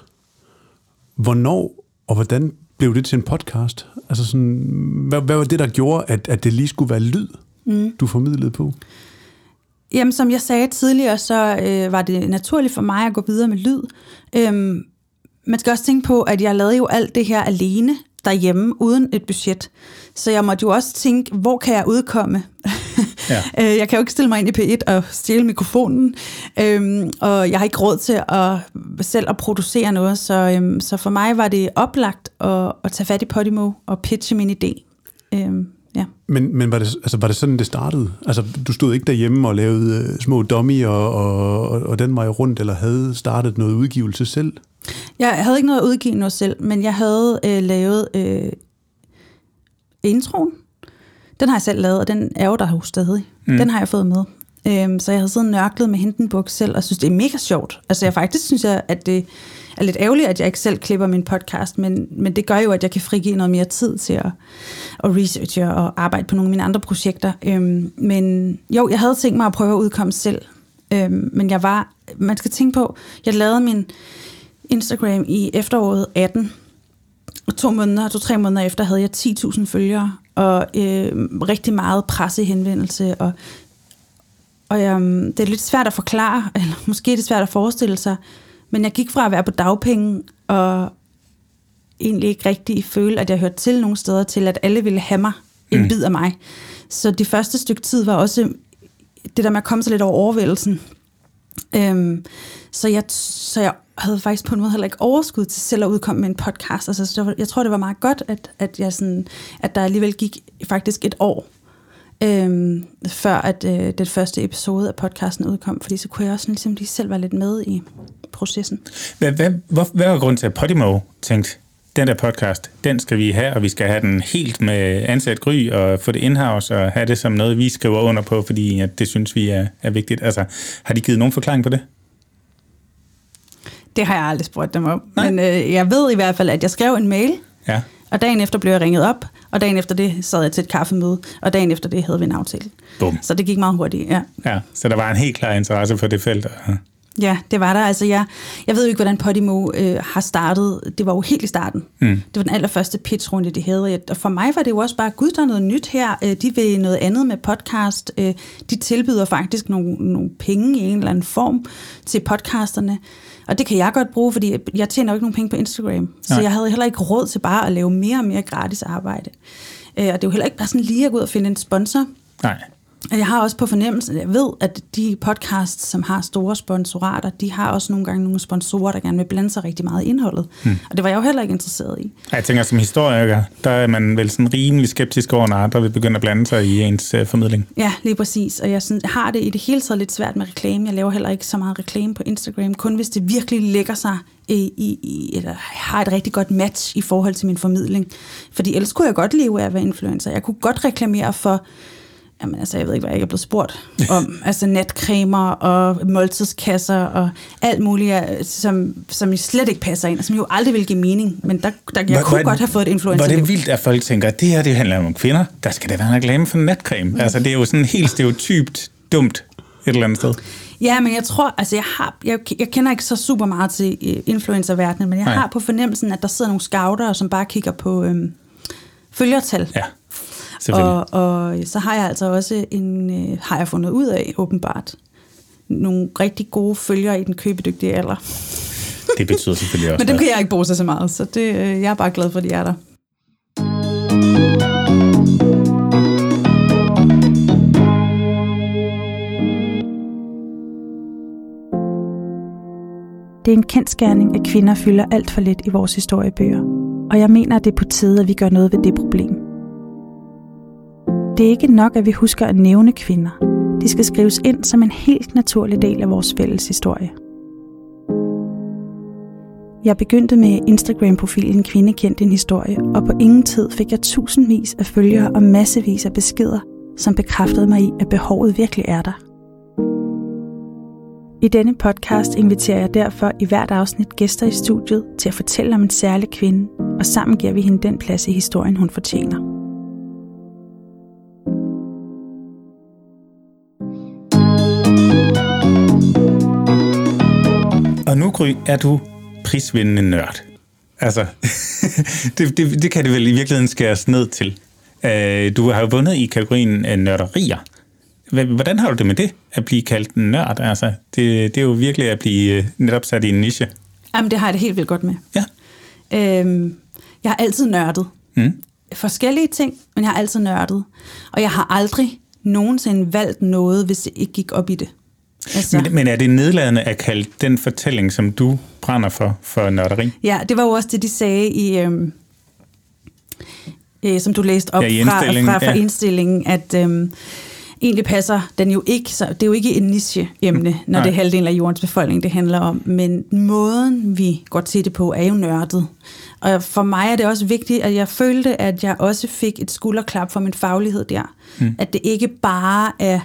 Hvornår og hvordan blev det til en podcast? Altså sådan, hvad, hvad var det, der gjorde, at, at det lige skulle være lyd, mm. du formidlede på? Jamen, som jeg sagde tidligere, så øh, var det naturligt for mig at gå videre med lyd. Øhm, man skal også tænke på, at jeg lavede jo alt det her alene derhjemme, uden et budget. Så jeg måtte jo også tænke, hvor kan jeg udkomme? Ja. *laughs* Øh, jeg kan jo ikke stille mig ind i P1 og stjæle mikrofonen, øhm, og jeg har ikke råd til at selv at producere noget, så, øhm, så for mig var det oplagt at, at tage fat i Podimo og pitche min idé. Øhm, ja. Men, men var, det, altså, var det sådan, det startede? Altså, du stod ikke derhjemme og lavede uh, små dummy og, og, og, og den vej rundt, eller havde startet noget udgivelse selv? Jeg havde ikke noget at udgive noget selv, men jeg havde øh, lavet øh, introen. Den har jeg selv lavet, og den er jo der hos stadig. Mm. Den har jeg fået med. Øhm, så jeg havde siddet nørklet med Hindenburg selv, og synes, det er mega sjovt. Altså jeg faktisk synes, jeg, at det er lidt ærgerligt, at jeg ikke selv klipper min podcast, men, men det gør jo, at jeg kan frigive noget mere tid til at, at researche og arbejde på nogle af mine andre projekter. Øhm, men jo, jeg havde tænkt mig at prøve at udkomme selv, øhm, men jeg var, man skal tænke på, jeg lavede min Instagram i efteråret 18, og to måneder, to-tre måneder efter havde jeg 10.000 følgere, og øh, rigtig meget pressehenvendelse, og og øhm, det er lidt svært at forklare, *laughs* eller måske er det svært at forestille sig, men jeg gik fra at være på dagpenge, og egentlig ikke rigtig føle, at jeg hørte til nogle steder, til at alle ville have mig en mm. bid af mig. Så det første stykke tid var også det der med at komme sig lidt over overvældelsen. Øhm, så, jeg, så jeg havde faktisk på en måde heller ikke overskud til selv at udkomme med en podcast. Altså, så jeg tror, det var meget godt, at, at, jeg sådan, at der alligevel gik faktisk et år, øhm, før at øh, den første episode af podcasten udkom, fordi så kunne jeg også ligesom lige selv være lidt med i processen. Hvad, hvad, hvor, hvad var grunden til, at Podimo tænkte, den der podcast, den skal vi have, og vi skal have den helt med ansat gry, og få det in-house, og have det som noget, vi skriver under på, fordi at det synes vi er, er vigtigt. Altså, har de givet nogen forklaring på det? Det har jeg aldrig spurgt dem om. Nej. Men øh, jeg ved i hvert fald, at jeg skrev en mail, Ja. og dagen efter blev jeg ringet op, og dagen efter det sad jeg til et kaffemøde, og dagen efter det havde vi en aftale. Bum. Så det gik meget hurtigt, ja. Ja, så der var en helt klar interesse for det felt. Ja, det var der. Altså, jeg, jeg ved jo ikke, hvordan Podimo øh, har startet. Det var jo helt i starten. Mm. Det var den allerførste pitchrunde, de havde. Og for mig var det jo også bare, gud, der er noget nyt her. Øh, De vil noget andet med podcast. Øh, De tilbyder faktisk nogle, nogle penge i en eller anden form til podcasterne. Og det kan jeg godt bruge, fordi jeg tjener jo ikke nogen penge på Instagram. Så Nej. jeg havde heller ikke råd til bare at lave mere og mere gratis arbejde. Øh, Og det er jo heller ikke bare sådan lige at gå ud og finde en sponsor. Nej. Jeg har også på fornemmelsen, jeg ved, at de podcasts, som har store sponsorater, de har også nogle gange nogle sponsorer, der gerne vil blande sig rigtig meget i indholdet. Hmm. Og det var jeg jo heller ikke interesseret i. Jeg tænker, som historiker, der er man vel sådan rimelig skeptisk over, når andre vil begynde at blande sig i ens uh, formidling. Ja, lige præcis. Og jeg, synes, jeg har det i det hele taget lidt svært med reklame. Jeg laver heller ikke så meget reklame på Instagram, kun hvis det virkelig lægger sig i, i, i eller har et rigtig godt match i forhold til min formidling. Fordi ellers kunne jeg godt leve af at være influencer. Jeg kunne godt reklamere for Jamen altså, jeg ved ikke, hvad jeg ikke er blevet spurgt om. *laughs* altså natcremer og måltidskasser og alt muligt, som, som slet ikke passer ind, og som jo aldrig vil give mening. Men der, der jeg Hvor- kunne hvor- godt have fået et influencer. er det vildt, at folk tænker, at det her det handler om kvinder. Der skal da være en reklame for natcreme. Altså, det er jo sådan helt stereotypt dumt et eller andet sted. Ja, men jeg tror, altså jeg har, jeg, jeg kender ikke så super meget til øh, influencerverdenen, men jeg Nej. Har på fornemmelsen, at der sidder nogle scouter, som bare kigger på øhm, følgertal. Ja. Og, og så har jeg altså også en, øh, har jeg fundet ud af, åbenbart, nogle rigtig gode følgere i den købedygtige alder. Det betyder selvfølgelig *laughs* også Men dem kan jeg ikke bruge sig så meget, så det, øh, jeg er bare glad for, at de er der. Det er en kendskærning, at kvinder fylder alt for lidt i vores historiebøger, og jeg mener, at det er på tide, at vi gør noget ved det problem. Det er ikke nok, at vi husker at nævne kvinder. De skal skrives ind som en helt naturlig del af vores fælles historie. Jeg begyndte med Instagram-profilen Kvinde kendt en historie, og på ingen tid fik jeg tusindvis af følgere og massevis af beskeder, som bekræftede mig i, at behovet virkelig er der. I denne podcast inviterer jeg derfor i hvert afsnit gæster i studiet til at fortælle om en særlig kvinde, og sammen giver vi hende den plads i historien, hun fortjener. Og nu, Gry, er du prisvindende nørd. Altså, *laughs* det, det, det kan det vel i virkeligheden skæres ned til. Øh, Du har jo vundet i kategorien øh, nørderier. Hvordan har du det med det, at blive kaldt en nørd? Altså, det, det er jo virkelig at blive øh, netop sat i en niche. Jamen, det har jeg det helt vildt godt med. Ja. Øhm, jeg har altid nørdet. Mm. Forskellige ting, men jeg har altid nørdet. Og jeg har aldrig nogensinde valgt noget, hvis jeg ikke gik op i det. Altså, Men, men er det nedladende at kalde den fortælling, som du brænder for, for nørderi? Ja, det var jo også det, de sagde i, øhm, øh, som du læste op Ja, i fra, indstillingen, fra, fra ja. indstillingen, at øh, egentlig passer den jo ikke, så det er jo ikke en niche-emne, når Nej. det er halvdelen af jordens befolkning, det handler om, men måden, vi går til det på, er jo nørdet. Og for mig er det også vigtigt, at jeg følte, at jeg også fik et skulderklap for min faglighed der. Mm. At det ikke bare er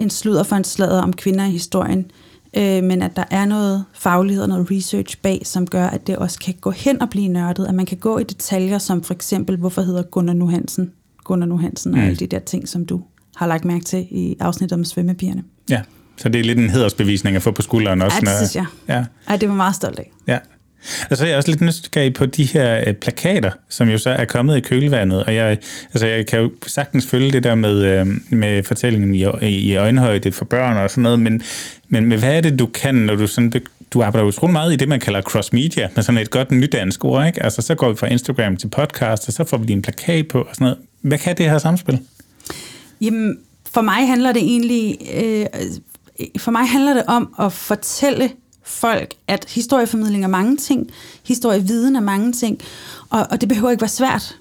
en sludder for en sladder om kvinder i historien, øh, men at der er noget faglighed og noget research bag, som gør, at det også kan gå hen og blive nørdet, at man kan gå i detaljer, som for eksempel, hvorfor hedder Gunnar Nu Hansen, Gunnar Nu Hansen, og Mm. alle de der ting, som du har lagt mærke til i afsnittet om svømmepigerne. Ja, så det er lidt en hedersbevisning at få på skulderen også. Ja, det synes jeg. Ja, Ej, det var meget stolt af. ja. Altså, og så er jeg også lidt nysgerrig på de her øh, plakater, som jo så er kommet i kølvandet, og jeg, altså jeg kan jo sagtens følge det der med, øh, med fortællingen i, i øjenhøjde for børn og sådan noget, men, men, men hvad er det, du kan, når du sådan, du arbejder jo utrolig meget i det, man kalder cross-media, med sådan et godt nydansk ord, ikke? Altså så går vi fra Instagram til podcast, og så får vi lige en plakat på og sådan noget. Hvad kan det her samspil? Jamen, for mig handler det egentlig, øh, øh for mig handler det om at fortælle folk, at historieformidling er mange ting, historieviden er mange ting, og, og det behøver ikke være svært.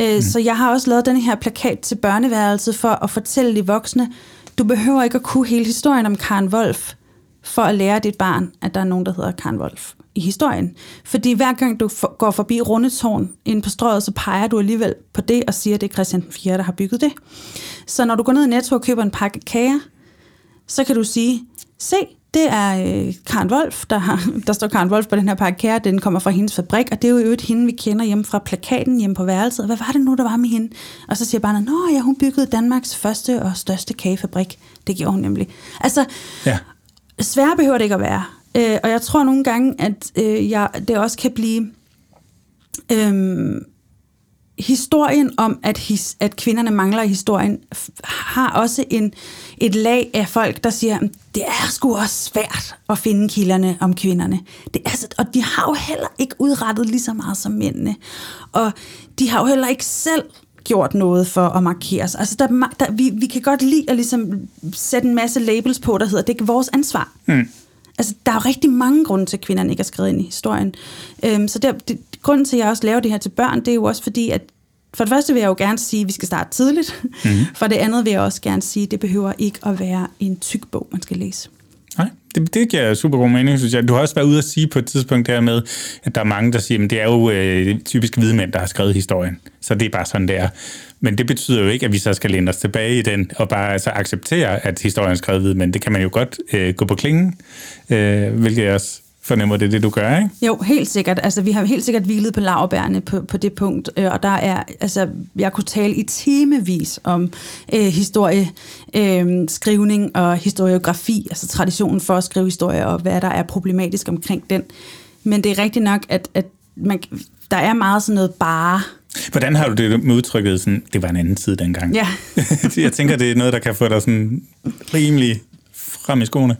Øh, mm. Så jeg har også lavet den her plakat til børneværelset for at fortælle de voksne, du behøver ikke at kunne hele historien om Karen Wolf, for at lære dit barn, at der er nogen, der hedder Karen Wolf i historien. Fordi hver gang du for, går forbi Rundetårn inde på strøget, så peger du alligevel på det og siger, at det er Christian 4, der har bygget det. Så når du går ned i Netto og køber en pakke kager, så kan du sige, se, det er øh, Karen Wolf, der, har, *laughs* der står Karen Wolf på den her pakke kager, den kommer fra hendes fabrik, og det er jo øvrigt hende, vi kender hjemme fra plakaten hjemme på værelset. Hvad var det nu, der var med hende? Og så siger barnet, nå ja, hun byggede Danmarks første og største kagefabrik. Det gjorde hun nemlig. Altså, Ja. Sværere behøver det ikke at være. Øh, og jeg tror nogle gange, at øh, jeg, det også kan blive øh, historien om, at, his, at kvinderne mangler i historien, har også en, et lag af folk, der siger, "Mm, det er sgu også svært at finde kilderne om kvinderne. Det er, altså, og de har jo heller ikke udrettet lige så meget som mændene. Og de har jo heller ikke selv gjort noget for at markere sig. Altså, der, er der, vi, vi kan godt lide at ligesom sætte en masse labels på, der hedder, det er vores ansvar. Mm. Altså, der er jo rigtig mange grunde til, at kvinderne ikke er skrevet ind i historien. Øhm, så der, det, grunden til, at jeg også laver det her til børn, det er jo også fordi, at for det første vil jeg jo gerne sige, at vi skal starte tidligt. Mm-hmm. *laughs* For det andet vil jeg også gerne sige, at det behøver ikke at være en tyk bog, man skal læse. Nej, det, det giver super god mening, synes jeg. Du har også været ude at sige på et tidspunkt der med, at der er mange, der siger, at det er jo øh, typisk hvide mænd, der har skrevet historien. Så det er bare sådan, det er. Men det betyder jo ikke, at vi så skal læne os tilbage i den, og bare altså, acceptere, at historien er skrevet hvide mænd. Det kan man jo godt øh, gå på klingen, øh, hvilket jeg også fornemmer, det det, du gør, ikke? Jo, helt sikkert. Altså, vi har helt sikkert hvilet på lavbærene på, på det punkt, øh, og der er, altså, jeg kunne tale i timevis om øh, historie, øh, skrivning og historiografi, altså traditionen for at skrive historie, og hvad der er problematisk omkring den. Men det er rigtigt nok, at, at man, der er meget sådan noget bare. Hvordan har du det med udtrykket, sådan, det var en anden tid dengang? Ja. *laughs* jeg tænker, det er noget, der kan få dig sådan rimelig frem i skoene.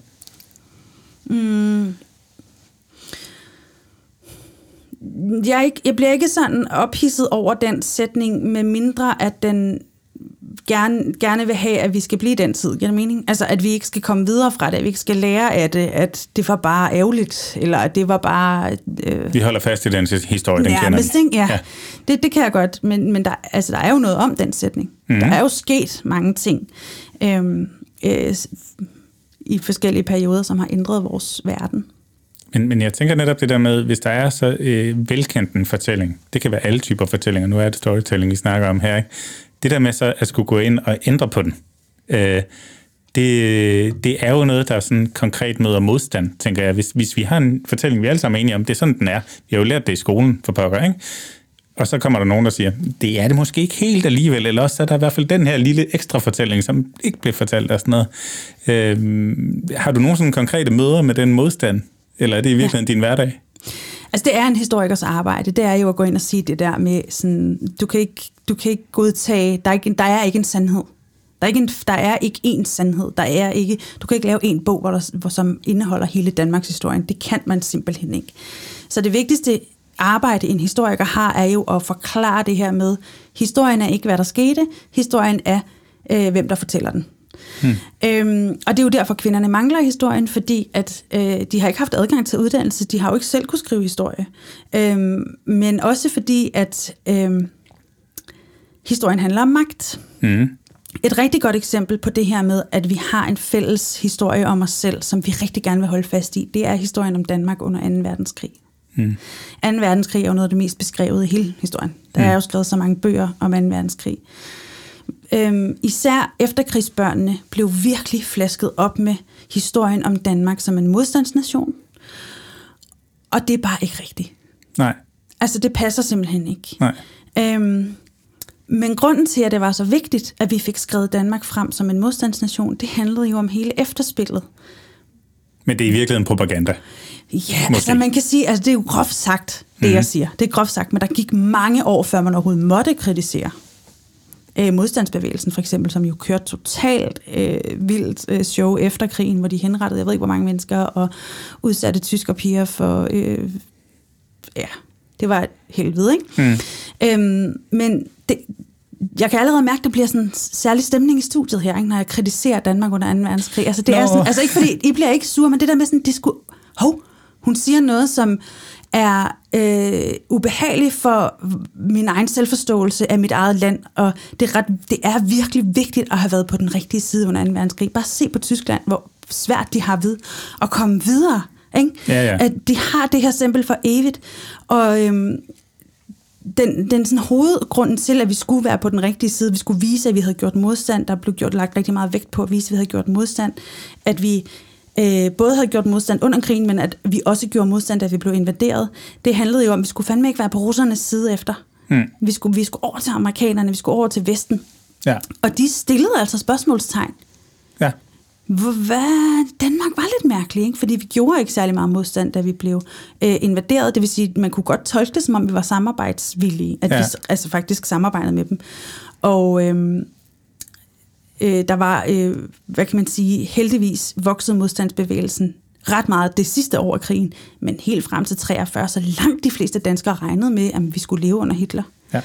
Jeg, er ikke, jeg bliver ikke sådan ophidset over den sætning, med mindre at den gerne, gerne vil have, at vi skal blive den tid, giver det mening? Altså, at vi ikke skal komme videre fra det, at vi ikke skal lære af det, at det var bare ærgerligt, eller at det var bare... Øh, Vi holder fast i den historie, den ja, kender vi. ikke, ja. ja. Det, det kan jeg godt, men, men der, altså, der er jo noget om den sætning. Mm. Der er jo sket mange ting øhm, øh, i forskellige perioder, som har ændret vores verden. Men, men jeg tænker netop det der med, hvis der er så øh, velkendt en fortælling, det kan være alle typer fortællinger, nu er det storytelling, vi snakker om her, ikke? det der med så at skulle gå ind og ændre på den, øh, det, det er jo noget, der sådan konkret møder modstand, tænker jeg. Hvis, hvis vi har en fortælling, vi alle sammen er enige om, det er sådan, den er. Vi har jo lært det i skolen for pokker, ikke? Og så kommer der nogen, der siger, det er det måske ikke helt alligevel, eller også er der i hvert fald den her lille ekstra fortælling, som ikke blev fortalt og sådan noget. Øh, har du nogen sådan konkrete møder med den modstand, eller er det i virkeligheden ja. din hverdag? Altså, det er en historikers arbejde. Det er jo at gå ind og sige det der med sådan, du kan ikke, du kan ikke godtage, der er ikke, der er ikke en sandhed. Der er ikke, en, der er ikke én sandhed. Der er ikke, du kan ikke lave en bog, hvor der, hvor, som indeholder hele Danmarks historie. Det kan man simpelthen ikke. Så det vigtigste arbejde, en historiker har, er jo at forklare det her med, historien er ikke, hvad der skete. Historien er, øh, hvem der fortæller den. Hmm. Øhm, og det er jo derfor, kvinderne mangler historien, fordi at øh, de har ikke haft adgang til uddannelse. De har jo ikke selv kunne skrive historie. Øhm, men også fordi, at... Øh, historien handler om magt. Mm. Et rigtig godt eksempel på det her med, at vi har en fælles historie om os selv, som vi rigtig gerne vil holde fast i, det er historien om Danmark under 2. verdenskrig. Mm. 2. verdenskrig er jo noget af det mest beskrevet i hele historien. Der mm. er jo skrevet så mange bøger om 2. verdenskrig. Øhm, især efterkrigsbørnene blev virkelig flasket op med historien om Danmark som en modstandsnation. Og det er bare ikke rigtigt. Nej. Altså, det passer simpelthen ikke. Nej. Øhm, men grunden til, at det var så vigtigt, at vi fik skrevet Danmark frem som en modstandsnation, det handlede jo om hele efterspillet. Men det er i virkeligheden propaganda. Ja, Måske. altså man kan sige, altså det er jo groft sagt, det mm. jeg siger. Det er groft sagt, men der gik mange år, før man overhovedet måtte kritisere øh, modstandsbevægelsen for eksempel, som jo kørte totalt øh, vildt øh, show efter krigen, hvor de henrettede, jeg ved ikke hvor mange mennesker, og udsatte tyske piger for, øh, ja, det var et helvede, ikke? Mm. Øhm, men det, jeg kan allerede mærke, at der bliver sådan en særlig stemning i studiet her, ikke, når jeg kritiserer Danmark under 2. verdenskrig. Altså, det Nå. er sådan, altså ikke fordi, I bliver ikke sure, men det der med sådan, det skulle, hov, hun siger noget, som er øh, ubehageligt for min egen selvforståelse af mit eget land, og det er, ret, det er virkelig vigtigt at have været på den rigtige side under 2. verdenskrig. Bare se på Tyskland, hvor svært de har ved at komme videre. Ikke? Ja, ja. At de har det her simpel for evigt, og øhm, den, den sådan hovedgrunden til, at vi skulle være på den rigtige side, vi skulle vise, at vi havde gjort modstand, der blev gjort lagt rigtig meget vægt på at vise, at vi havde gjort modstand, at vi øh, både havde gjort modstand under krigen, men at vi også gjorde modstand, da vi blev invaderet. Det handlede jo om, at vi skulle fandme ikke være på russernes side efter. Mm. Vi, skulle, vi skulle over til amerikanerne, vi skulle over til Vesten. Ja. Og de stillede altså spørgsmålstegn. Ja. Hvad? Danmark var lidt mærkelig, ikke? fordi vi gjorde ikke særlig meget modstand, da vi blev øh, invaderet. Det vil sige, at man kunne godt tolke det, som om vi var samarbejdsvillige, at ja. vi altså faktisk samarbejdede med dem. Og øh, øh, der var, øh, hvad kan man sige, heldigvis vokset modstandsbevægelsen ret meget det sidste år af krigen, men helt frem til 43, så langt de fleste danskere regnede med, at vi skulle leve under Hitler. Ja.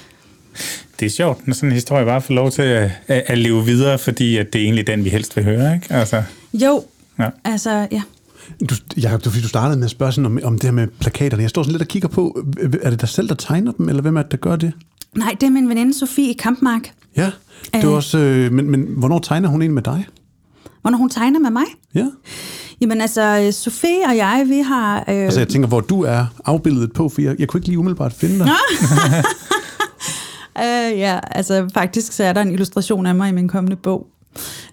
Det er sjovt, når sådan en historie bare får lov til at, at, at leve videre, fordi at det er egentlig den, vi helst vil høre, ikke? Altså, jo, ja. altså, ja. Du, Jacob, du, du startede med at spørge sådan om, om det her med plakaterne. Jeg står sådan lidt og kigger på, er det dig selv, der tegner dem, eller hvem er det, der gør det? Nej, det er min veninde Sofie Kampmark. Ja, det var også, øh, men, men hvornår tegner hun en med dig? Hvornår hun tegner med mig? Ja. Jamen altså, Sofie og jeg, vi har... Øh... Altså jeg tænker, hvor du er afbildet på, for jeg, jeg kunne ikke lige umiddelbart finde dig. uh, *laughs* ja, altså faktisk så er der en illustration af mig i min kommende bog.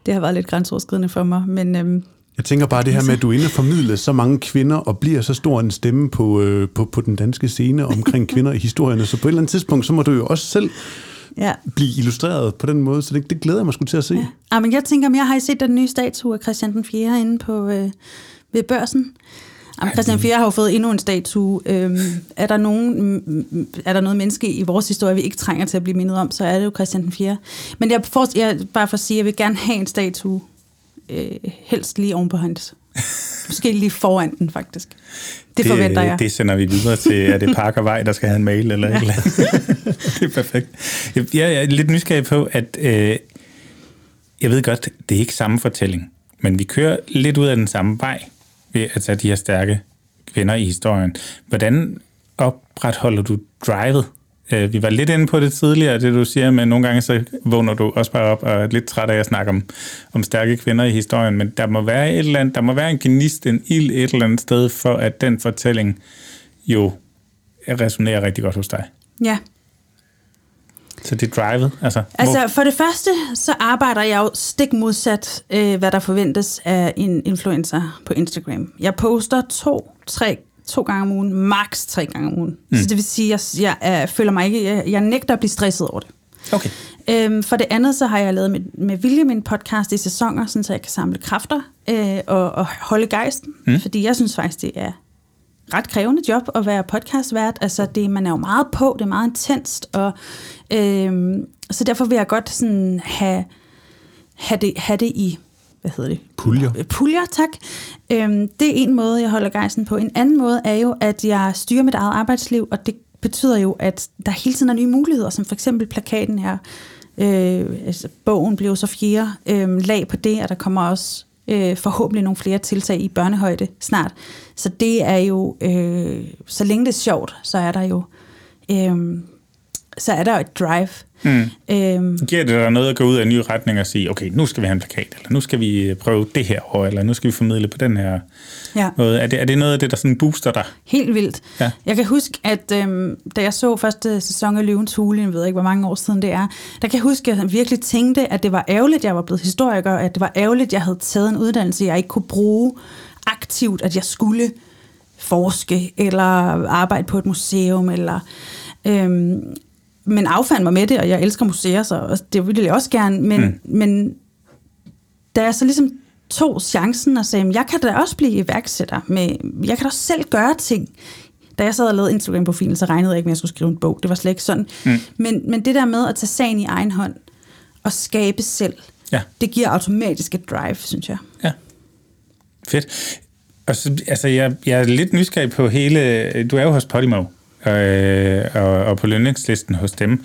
Det har været lidt grænseoverskridende for mig, men... Øh... Jeg tænker bare det her med, at du inde formidle så mange kvinder og bliver så stor en stemme på, øh, på, på den danske scene omkring kvinder i historierne. Så på et eller andet tidspunkt, så må du jo også selv ja. blive illustreret på den måde, så det, det glæder jeg mig sgu til at se. Ja. ja men jeg tænker, jeg har I set den nye statue af Christian den 4. inde på, øh, ved børsen. Jamen, Christian 4 har jo fået endnu en statue. Øhm, er, der nogen, er der noget menneske i vores historie, vi ikke trænger til at blive mindet om, så er det jo Christian den 4. Men jeg, for, jeg, bare for at sige, at jeg vil gerne have en statue, øh, helst lige oven på hans. Måske lige foran den, faktisk. Det, det forventer jeg. Det sender vi videre til, er det Parkervej, der skal have en mail eller ja. et eller andet. det er perfekt. Jeg, jeg er lidt nysgerrig på, at øh, jeg ved godt, det er ikke samme fortælling, men vi kører lidt ud af den samme vej ved at tage de her stærke kvinder i historien. Hvordan opretholder du drivet Øh, vi var lidt inde på det tidligere, det du siger, men nogle gange så vågner du også bare op og er lidt træt af at snakke om, om stærke kvinder i historien, men der må være et eller andet, der må være en gnist, en ild et eller andet sted, for at den fortælling jo resonerer rigtig godt hos dig. Ja. Så det er drivet? Altså, altså hvor... for det første, så arbejder jeg jo stik modsat, øh, hvad der forventes af en influencer på Instagram. Jeg poster to, tre to gange om ugen, maks tre gange om ugen. Mm. Så det vil sige, at jeg, jeg, jeg føler mig ikke, jeg, jeg nægter at blive stresset over det. Okay. Øhm, for det andet, så har jeg lavet med, med vilje min podcast i sæsoner, sådan så jeg kan samle kræfter øh, og, og holde gejsten. Mm. Fordi jeg synes faktisk, det er ret krævende job at være podcastvært. Altså, det, man er jo meget på, det er meget intenst, og øh, så derfor vil jeg godt sådan have, have, det, have det i hvad hedder det? Puljer. Puljer, tak. Øhm, det er en måde, jeg holder gejsen på. En anden måde er jo, at jeg styrer mit eget arbejdsliv, og det betyder jo, at der hele tiden er nye muligheder, som for eksempel plakaten her. Øh, altså, bogen blev så fjerde øh, lag på det, og der kommer også øh, forhåbentlig nogle flere tiltag i børnehøjde snart. Så det er jo, øh, så længe det er sjovt, så er der jo øh, så er der et drive. Mm. Øhm. Giver det dig noget at gå ud af en ny retning og sige, okay, nu skal vi have en plakat, eller nu skal vi prøve det her år, eller nu skal vi formidle på den her ja. måde. Er det, er det noget af det, der sådan booster dig? Helt vildt. Ja. Jeg kan huske, at øhm, da jeg så første sæson af Løvens Hule, jeg ved ikke, hvor mange år siden det er, der kan jeg huske, at jeg virkelig tænkte, at det var ærgerligt, at jeg var blevet historiker, at det var ærgerligt, at jeg havde taget en uddannelse, jeg ikke kunne bruge aktivt, at jeg skulle forske, eller arbejde på et museum, eller... Øhm, men affandt mig med det, og jeg elsker museer, så det ville jeg også gerne. Men, mm. men da jeg så ligesom tog chancen og sagde, jeg kan da også blive iværksætter. Med, jeg kan da også selv gøre ting. Da jeg sad og lavede Instagram-profilen, så regnede jeg ikke med, at jeg skulle skrive en bog. Det var slet ikke sådan. Mm. Men, men det der med at tage sagen i egen hånd og skabe selv, ja. det giver automatisk et drive, synes jeg. Ja. Fedt. Og så, altså, jeg, jeg er lidt nysgerrig på hele... Du er jo hos Podimo øh, og, og på lønningslisten hos dem.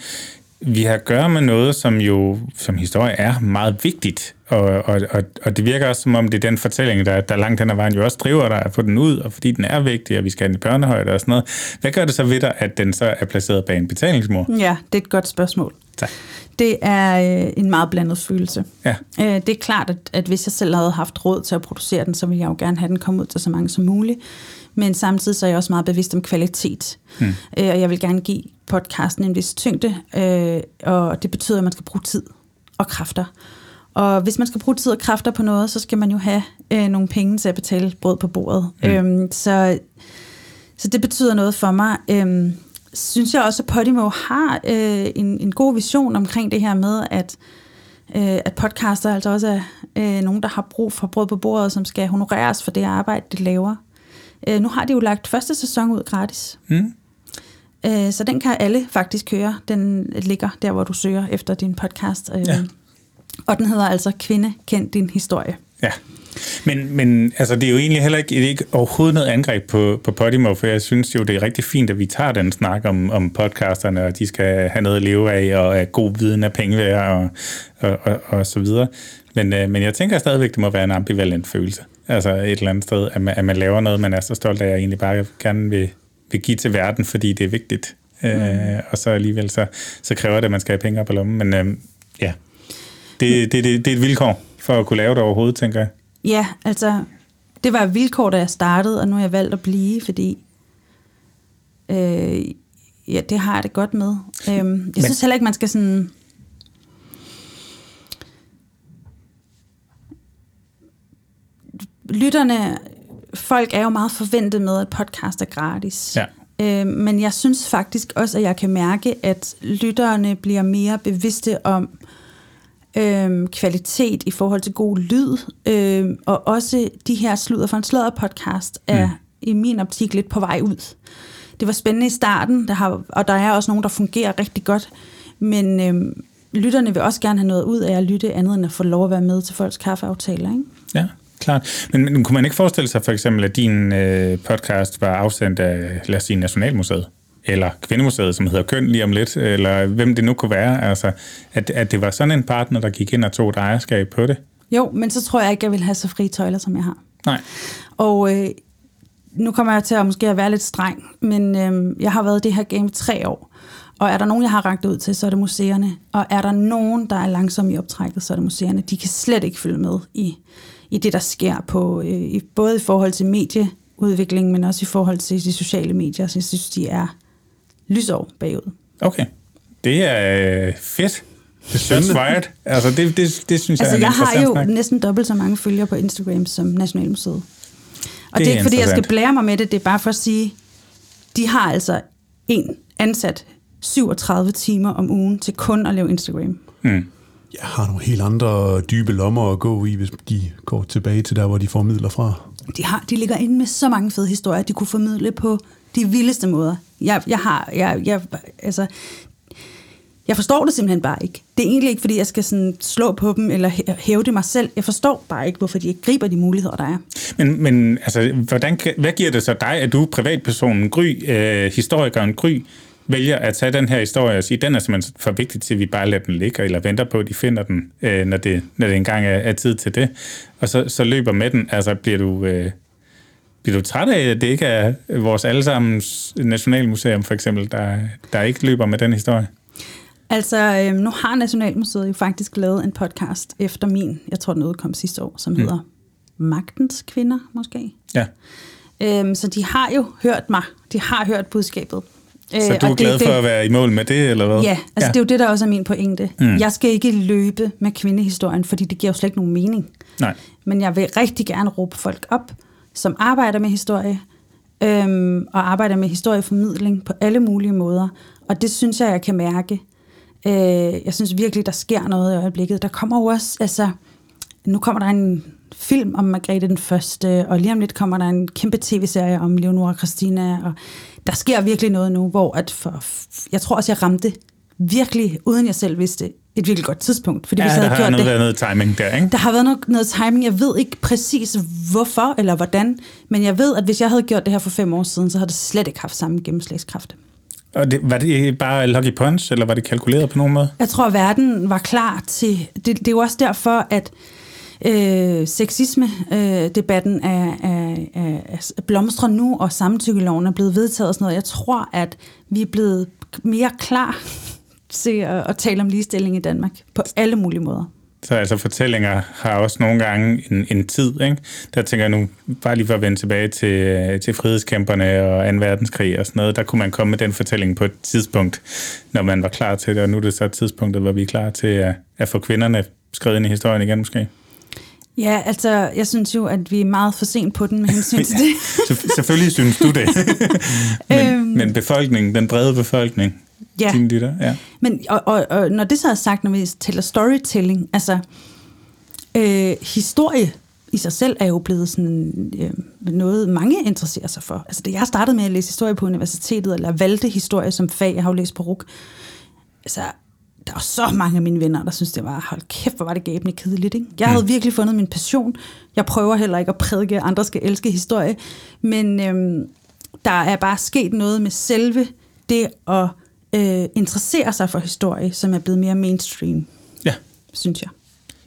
Vi har at gøre med noget, som jo som historie er meget vigtigt, og, og, og, og det virker også som om, det er den fortælling, der, der langt hen ad vejen jo også driver dig at få den ud, og fordi den er vigtig, og vi skal have den i børnehøjde og sådan noget. Hvad gør det så ved dig, at den så er placeret bag en betalingsmur? Ja, det er et godt spørgsmål. Tak. Det er øh, en meget blandet følelse. Ja. Øh, det er klart, at, at hvis jeg selv havde haft råd til at producere den, så ville jeg jo gerne have den kommet ud til så mange som muligt men samtidig så er jeg også meget bevidst om kvalitet. Mm. Øh, og jeg vil gerne give podcasten en vis tyngde, øh, og det betyder, at man skal bruge tid og kræfter. Og hvis man skal bruge tid og kræfter på noget, så skal man jo have øh, nogle penge til at betale brød på bordet. Mm. Øhm, så, så det betyder noget for mig. Øhm, synes jeg også, at Podimo har øh, en, en god vision omkring det her med, at, øh, at podcaster altså også er øh, nogen, der har brug for brød på bordet, som skal honoreres for det arbejde, de laver. Øh, nu har de jo lagt første sæson ud gratis. Mm. Øh, så den kan alle faktisk høre. Den ligger der, hvor du søger efter din podcast. Øh, ja. Og den hedder altså Kvinde, kend din historie. Ja. Men, men altså, det er jo egentlig heller ikke, det er ikke overhovedet noget angreb på, på Podimo, for jeg synes jo, det er rigtig fint, at vi tager den snak om, om podcasterne, og de skal have noget at leve af, og er god viden af penge værd, og, og, og, og så videre. Men, øh, men jeg tænker stadigvæk, det må være en ambivalent følelse. Altså et eller andet sted, at man, at man laver noget, man er så stolt af, at jeg egentlig bare gerne vil, vil give til verden, fordi det er vigtigt. Mm. Øh, og så alligevel, så, så kræver det, at man skal have penge op på lommen. Men øh, ja, det, det, det, det er et vilkår for at kunne lave det overhovedet, tænker jeg. Ja, altså, det var et vilkår, da jeg startede, og nu har jeg valgt at blive, fordi øh, ja, det har jeg det godt med. Øh, jeg Men, synes heller ikke, man skal sådan lytterne, folk er jo meget forventet med, at podcast er gratis. Ja. Øh, men jeg synes faktisk også, at jeg kan mærke, at lytterne bliver mere bevidste om øh, kvalitet i forhold til god lyd, øh, og også de her sludder for en sløder podcast er mm. i min optik lidt på vej ud. Det var spændende i starten, der har, og der er også nogen, der fungerer rigtig godt, men øh, lytterne vil også gerne have noget ud af at lytte andet end at få lov at være med til folks kaffeaftaler. Ikke? Ja, klart. Men, men kunne man ikke forestille sig for eksempel, at din øh, podcast var afsendt af, lad os sige, Nationalmuseet? eller Kvindemuseet, som hedder Køn lige om lidt, eller hvem det nu kunne være, altså, at, at det var sådan en partner, der gik ind og tog et ejerskab på det? Jo, men så tror jeg ikke, jeg vil have så frie tøjler, som jeg har. Nej. Og øh, nu kommer jeg til at måske at være lidt streng, men øh, jeg har været i det her game tre år, og er der nogen, jeg har ragt ud til, så er det museerne. Og er der nogen, der er langsomme i optrækket, så er det museerne. De kan slet ikke følge med i, i det, der sker, på, øh, både i forhold til medieudvikling, men også i forhold til de sociale medier. Så jeg synes, de er lysår bagud. Okay. Det er øh, fedt. Det er Shots fired. Altså, det, det, det synes altså, jeg er jeg har jo snak. næsten dobbelt så mange følgere på Instagram som Nationalmuseet. Og det, det er ikke, fordi jeg skal blære mig med det, det er bare for at sige, de har altså en ansat 37 timer om ugen til kun at lave Instagram. Mm. Jeg har nogle helt andre dybe lommer at gå i, hvis de går tilbage til der, hvor de får midler fra. De, har, de ligger inde med så mange fede historier, de kunne formidle på de vildeste måder. Jeg, jeg har, jeg, jeg, altså, jeg forstår det simpelthen bare ikke. Det er egentlig ikke, fordi jeg skal sådan slå på dem eller hæve det mig selv. Jeg forstår bare ikke, hvorfor de ikke griber de muligheder, der er. Men, men altså, hvordan, hvad giver det så dig, at du privatpersonen Gry, øh, historikeren Gry, vælger at tage den her historie og sige, den er simpelthen for vigtig til, at vi bare lader den ligge, eller venter på, at de finder den, øh, når, det, når det engang er, er tid til det, og så, så løber med den. Altså, bliver du, øh, bliver du træt af, at det ikke er vores allesammens nationalmuseum, for eksempel, der, der ikke løber med den historie? Altså, øh, nu har Nationalmuseet jo faktisk lavet en podcast efter min, jeg tror den udkom sidste år, som mm. hedder Magtens Kvinder, måske. Ja. Øhm, så de har jo hørt mig. De har hørt budskabet. Så du er glad for at være i mål med det, eller hvad? Ja, altså ja. det er jo det, der også er min pointe. Mm. Jeg skal ikke løbe med kvindehistorien, fordi det giver jo slet ikke nogen mening. Nej. Men jeg vil rigtig gerne råbe folk op, som arbejder med historie, øhm, og arbejder med historieformidling på alle mulige måder. Og det synes jeg, jeg kan mærke. Øh, jeg synes virkelig, der sker noget i øjeblikket. Der kommer jo også, altså, nu kommer der en film om Margrethe den Første, og lige om lidt kommer der en kæmpe tv-serie om Leonora Christina, og der sker virkelig noget nu, hvor at for, jeg tror også, jeg ramte virkelig, uden jeg selv vidste, et virkelig godt tidspunkt. Fordi ja, hvis jeg havde der har gjort noget, det, noget timing der, ikke? Der har været noget, noget timing. Jeg ved ikke præcis hvorfor eller hvordan, men jeg ved, at hvis jeg havde gjort det her for fem år siden, så havde det slet ikke haft samme gennemslagskraft. Og det, var det bare lucky punch, eller var det kalkuleret på nogen måde? Jeg tror, at verden var klar til... Det, det er jo også derfor, at øh, sexisme-debatten øh, er, er, er, er blomstrer nu, og samtykkeloven er blevet vedtaget og sådan noget. Jeg tror, at vi er blevet mere klar *laughs* til at, at tale om ligestilling i Danmark på alle mulige måder. Så altså fortællinger har også nogle gange en, en tid, ikke? Der tænker jeg nu, bare lige for at vende tilbage til, til frihedskæmperne og 2. verdenskrig og sådan noget, der kunne man komme med den fortælling på et tidspunkt, når man var klar til det, og nu er det så tidspunktet, hvor vi er klar til at, at få kvinderne skrevet ind i historien igen måske. Ja, altså, jeg synes jo, at vi er meget for sent på den med hensyn til *laughs* det. Selvfølgelig synes du det. *laughs* men, øhm, men befolkningen, den brede befolkning, ja. dine lytter, ja. Men, og, og, og når det så er sagt, når vi tæller storytelling, altså, øh, historie i sig selv er jo blevet sådan øh, noget, mange interesserer sig for. Altså, da jeg startede med at læse historie på universitetet, eller valgte historie som fag, jeg har jo læst på RUK, altså, der var så mange af mine venner, der synes det var, hold kæft, hvor var det gabende kedeligt. Ikke? Jeg havde mm. virkelig fundet min passion. Jeg prøver heller ikke at prædike, at andre skal elske historie. Men øhm, der er bare sket noget med selve det at øh, interessere sig for historie, som er blevet mere mainstream. Ja. Synes jeg.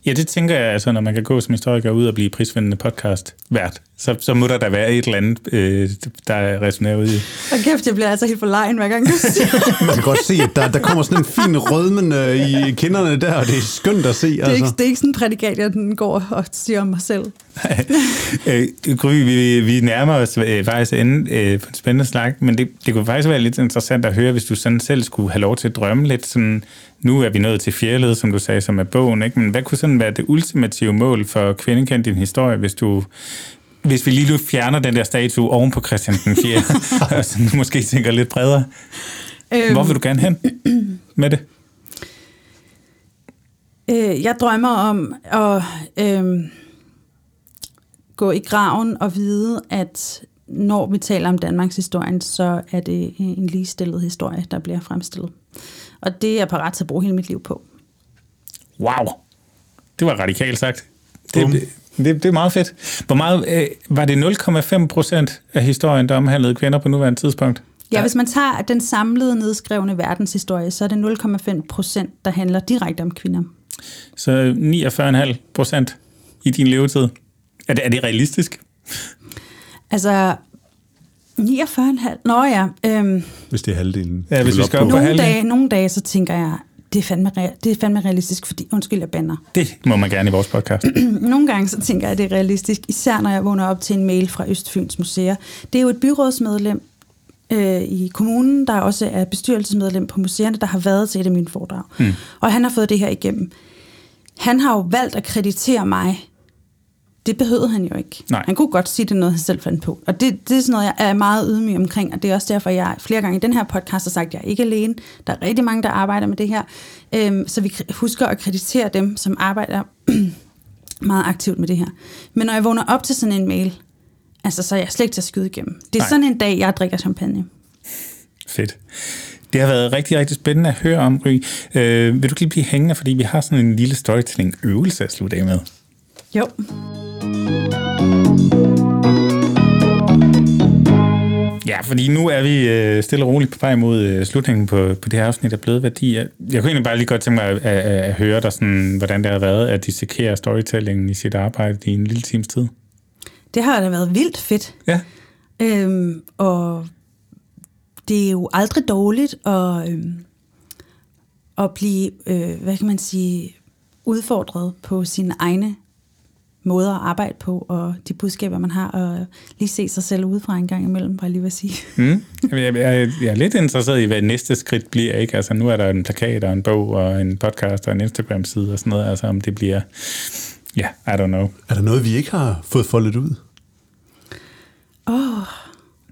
Ja, det tænker jeg, altså, når man kan gå som historiker ud og blive prisvindende podcast vært, så, så må der da være et eller andet, øh, der resonerer ud i. Og kæft, jeg bliver altså helt for lejen, hver gang du *laughs* siger Man kan godt se, at der, der kommer sådan en fin rødmen øh, i kinderne der, og det er skønt at se. Det er, altså. ikke, det er ikke sådan en prædikat, jeg den går og siger om mig selv. *laughs* øh, Gry, vi, vi nærmer os øh, faktisk ende øh, på en spændende slag, men det, det kunne faktisk være lidt interessant at høre, hvis du sådan selv skulle have lov til at drømme lidt. Sådan, nu er vi nået til fjerled, som du sagde, som er bogen, ikke? men hvad kunne sådan være det ultimative mål for Kvindekendt din historie, hvis du hvis vi lige nu fjerner den der statue oven på Christian den 4., og så måske tænker lidt bredere, øhm, hvor vil du gerne hen med det? Øh, jeg drømmer om at øh, gå i graven og vide, at når vi taler om Danmarks historie, så er det en ligestillet historie, der bliver fremstillet. Og det er jeg parat til at bruge hele mit liv på. Wow, det var radikalt sagt. Det, det, det, er meget fedt. Hvor meget, øh, var det 0,5 procent af historien, der omhandlede kvinder på nuværende tidspunkt? Ja, hvis man tager den samlede nedskrevne verdenshistorie, så er det 0,5 procent, der handler direkte om kvinder. Så 49,5 procent i din levetid. Er det, er det realistisk? Altså, 49,5? Nå ja. Øhm, hvis det er halvdelen. Ja, hvis vi skal op nogle, på dage, nogle dage, så tænker jeg, det er, fandme, det er fandme realistisk, fordi, undskyld, jeg bander. Det må man gerne i vores podcast. *clears throat* nogle gange så tænker jeg, at det er realistisk, især når jeg vågner op til en mail fra Østfyns Museer. Det er jo et byrådsmedlem øh, i kommunen, der også er bestyrelsesmedlem på museerne, der har været til et af mine foredrag. Mm. Og han har fået det her igennem. Han har jo valgt at kreditere mig det behøvede han jo ikke. Nej. Han kunne godt sige, det noget, han selv fandt på. Og det, det er sådan noget, jeg er meget ydmyg omkring, og det er også derfor, jeg flere gange i den her podcast har sagt, at jeg er ikke alene. Der er rigtig mange, der arbejder med det her. Øhm, så vi husker at kreditere dem, som arbejder *clears throat* meget aktivt med det her. Men når jeg vågner op til sådan en mail, altså, så er jeg slet ikke til at skyde igennem. Det er Nej. sådan en dag, jeg drikker champagne. Fedt. Det har været rigtig, rigtig spændende at høre om, Ry. Øh, vil du lige blive hængende, fordi vi har sådan en lille storytelling-øvelse at slutte af med? Jo. Ja, fordi nu er vi øh, stille og roligt på vej mod øh, slutningen på, på det her afsnit af Bløde Værdier. Jeg kunne egentlig bare lige godt tænke mig at, at, at høre dig, sådan, hvordan det har været at dissekere storytellingen i sit arbejde i en lille times tid. Det har da været vildt fedt. Ja. Øhm, og det er jo aldrig dårligt at, øhm, at blive, øh, hvad kan man sige, udfordret på sine egne måder at arbejde på, og de budskaber, man har, og lige se sig selv udefra en gang imellem, bare lige vil sige. *laughs* Mm. Jeg, jeg, jeg er lidt interesseret i, hvad næste skridt bliver. Ikke? Altså, nu er der en plakat og en bog og en podcast og en Instagram-side og sådan noget. Altså, om det bliver... Ja, yeah, I don't know. Er der noget, vi ikke har fået foldet ud? Åh, oh,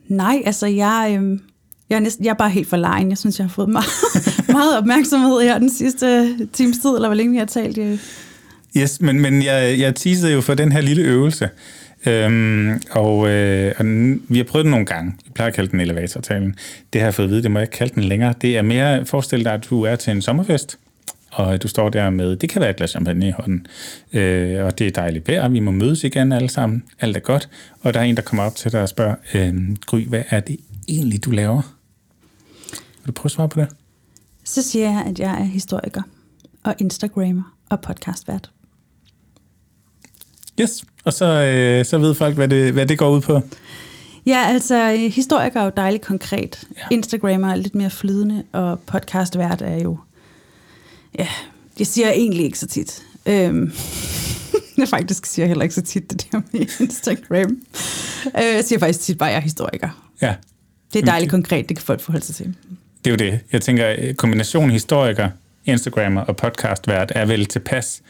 nej, altså jeg, øh, jeg, er næsten, jeg er bare helt for lejen. Jeg synes, jeg har fået meget, *laughs* meget opmærksomhed her den sidste times tid, eller hvor længe vi har talt. Jeg, Yes, men, men jeg, jeg teasede jo for den her lille øvelse. Øhm, og, øh, og vi har prøvet den nogle gange. Vi plejer at kalde den elevatortalen. Det har jeg fået at vide, det må jeg ikke kalde den længere. Det er mere, forestil dig, at du er til en sommerfest, og du står der med, det kan være et glas champagne i hånden, øh, og det er dejligt vejr, vi må mødes igen alle sammen, alt er godt, og der er en, der kommer op til dig og spørger, øh, Gry, hvad er det egentlig, du laver? Vil du prøve at svare på det? Så siger jeg, at jeg er historiker og Instagrammer og podcastvært. Yes, og så, øh, så ved folk, hvad det, hvad det går ud på. Ja, altså historiker er jo dejligt konkret. Ja. Instagrammer er lidt mere flydende, og podcastvært er jo... Ja, det siger jeg egentlig ikke så tit. Øhm, *laughs* jeg faktisk siger heller ikke så tit det der med Instagram. Øh, jeg siger faktisk tit bare, at jeg er historiker. Ja. Det er dejligt konkret, det kan folk forholde sig til. Det er jo det. Jeg tænker, kombination historiker, Instagrammer og podcastvært er vel tilpas.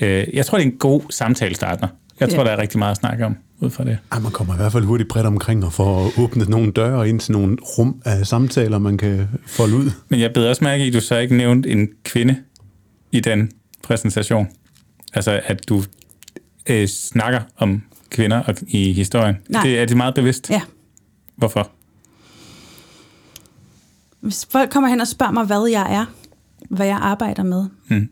Øh, jeg tror, det er en god samtalestarter. Jeg tror, ja. der er rigtig meget at snakke om ud fra det. Ej, man kommer i hvert fald hurtigt bredt omkring og får åbnet nogle døre ind til nogle rum af samtaler, man kan folde ud. Men jeg beder også mærke i, at du så ikke nævnte en kvinde i den præsentation. Altså, at du øh, snakker om kvinder og, i historien. Nej. Det, er det meget bevidst? Ja. Hvorfor? Hvis folk kommer hen og spørger mig, hvad jeg er, hvad jeg arbejder med, Hmm.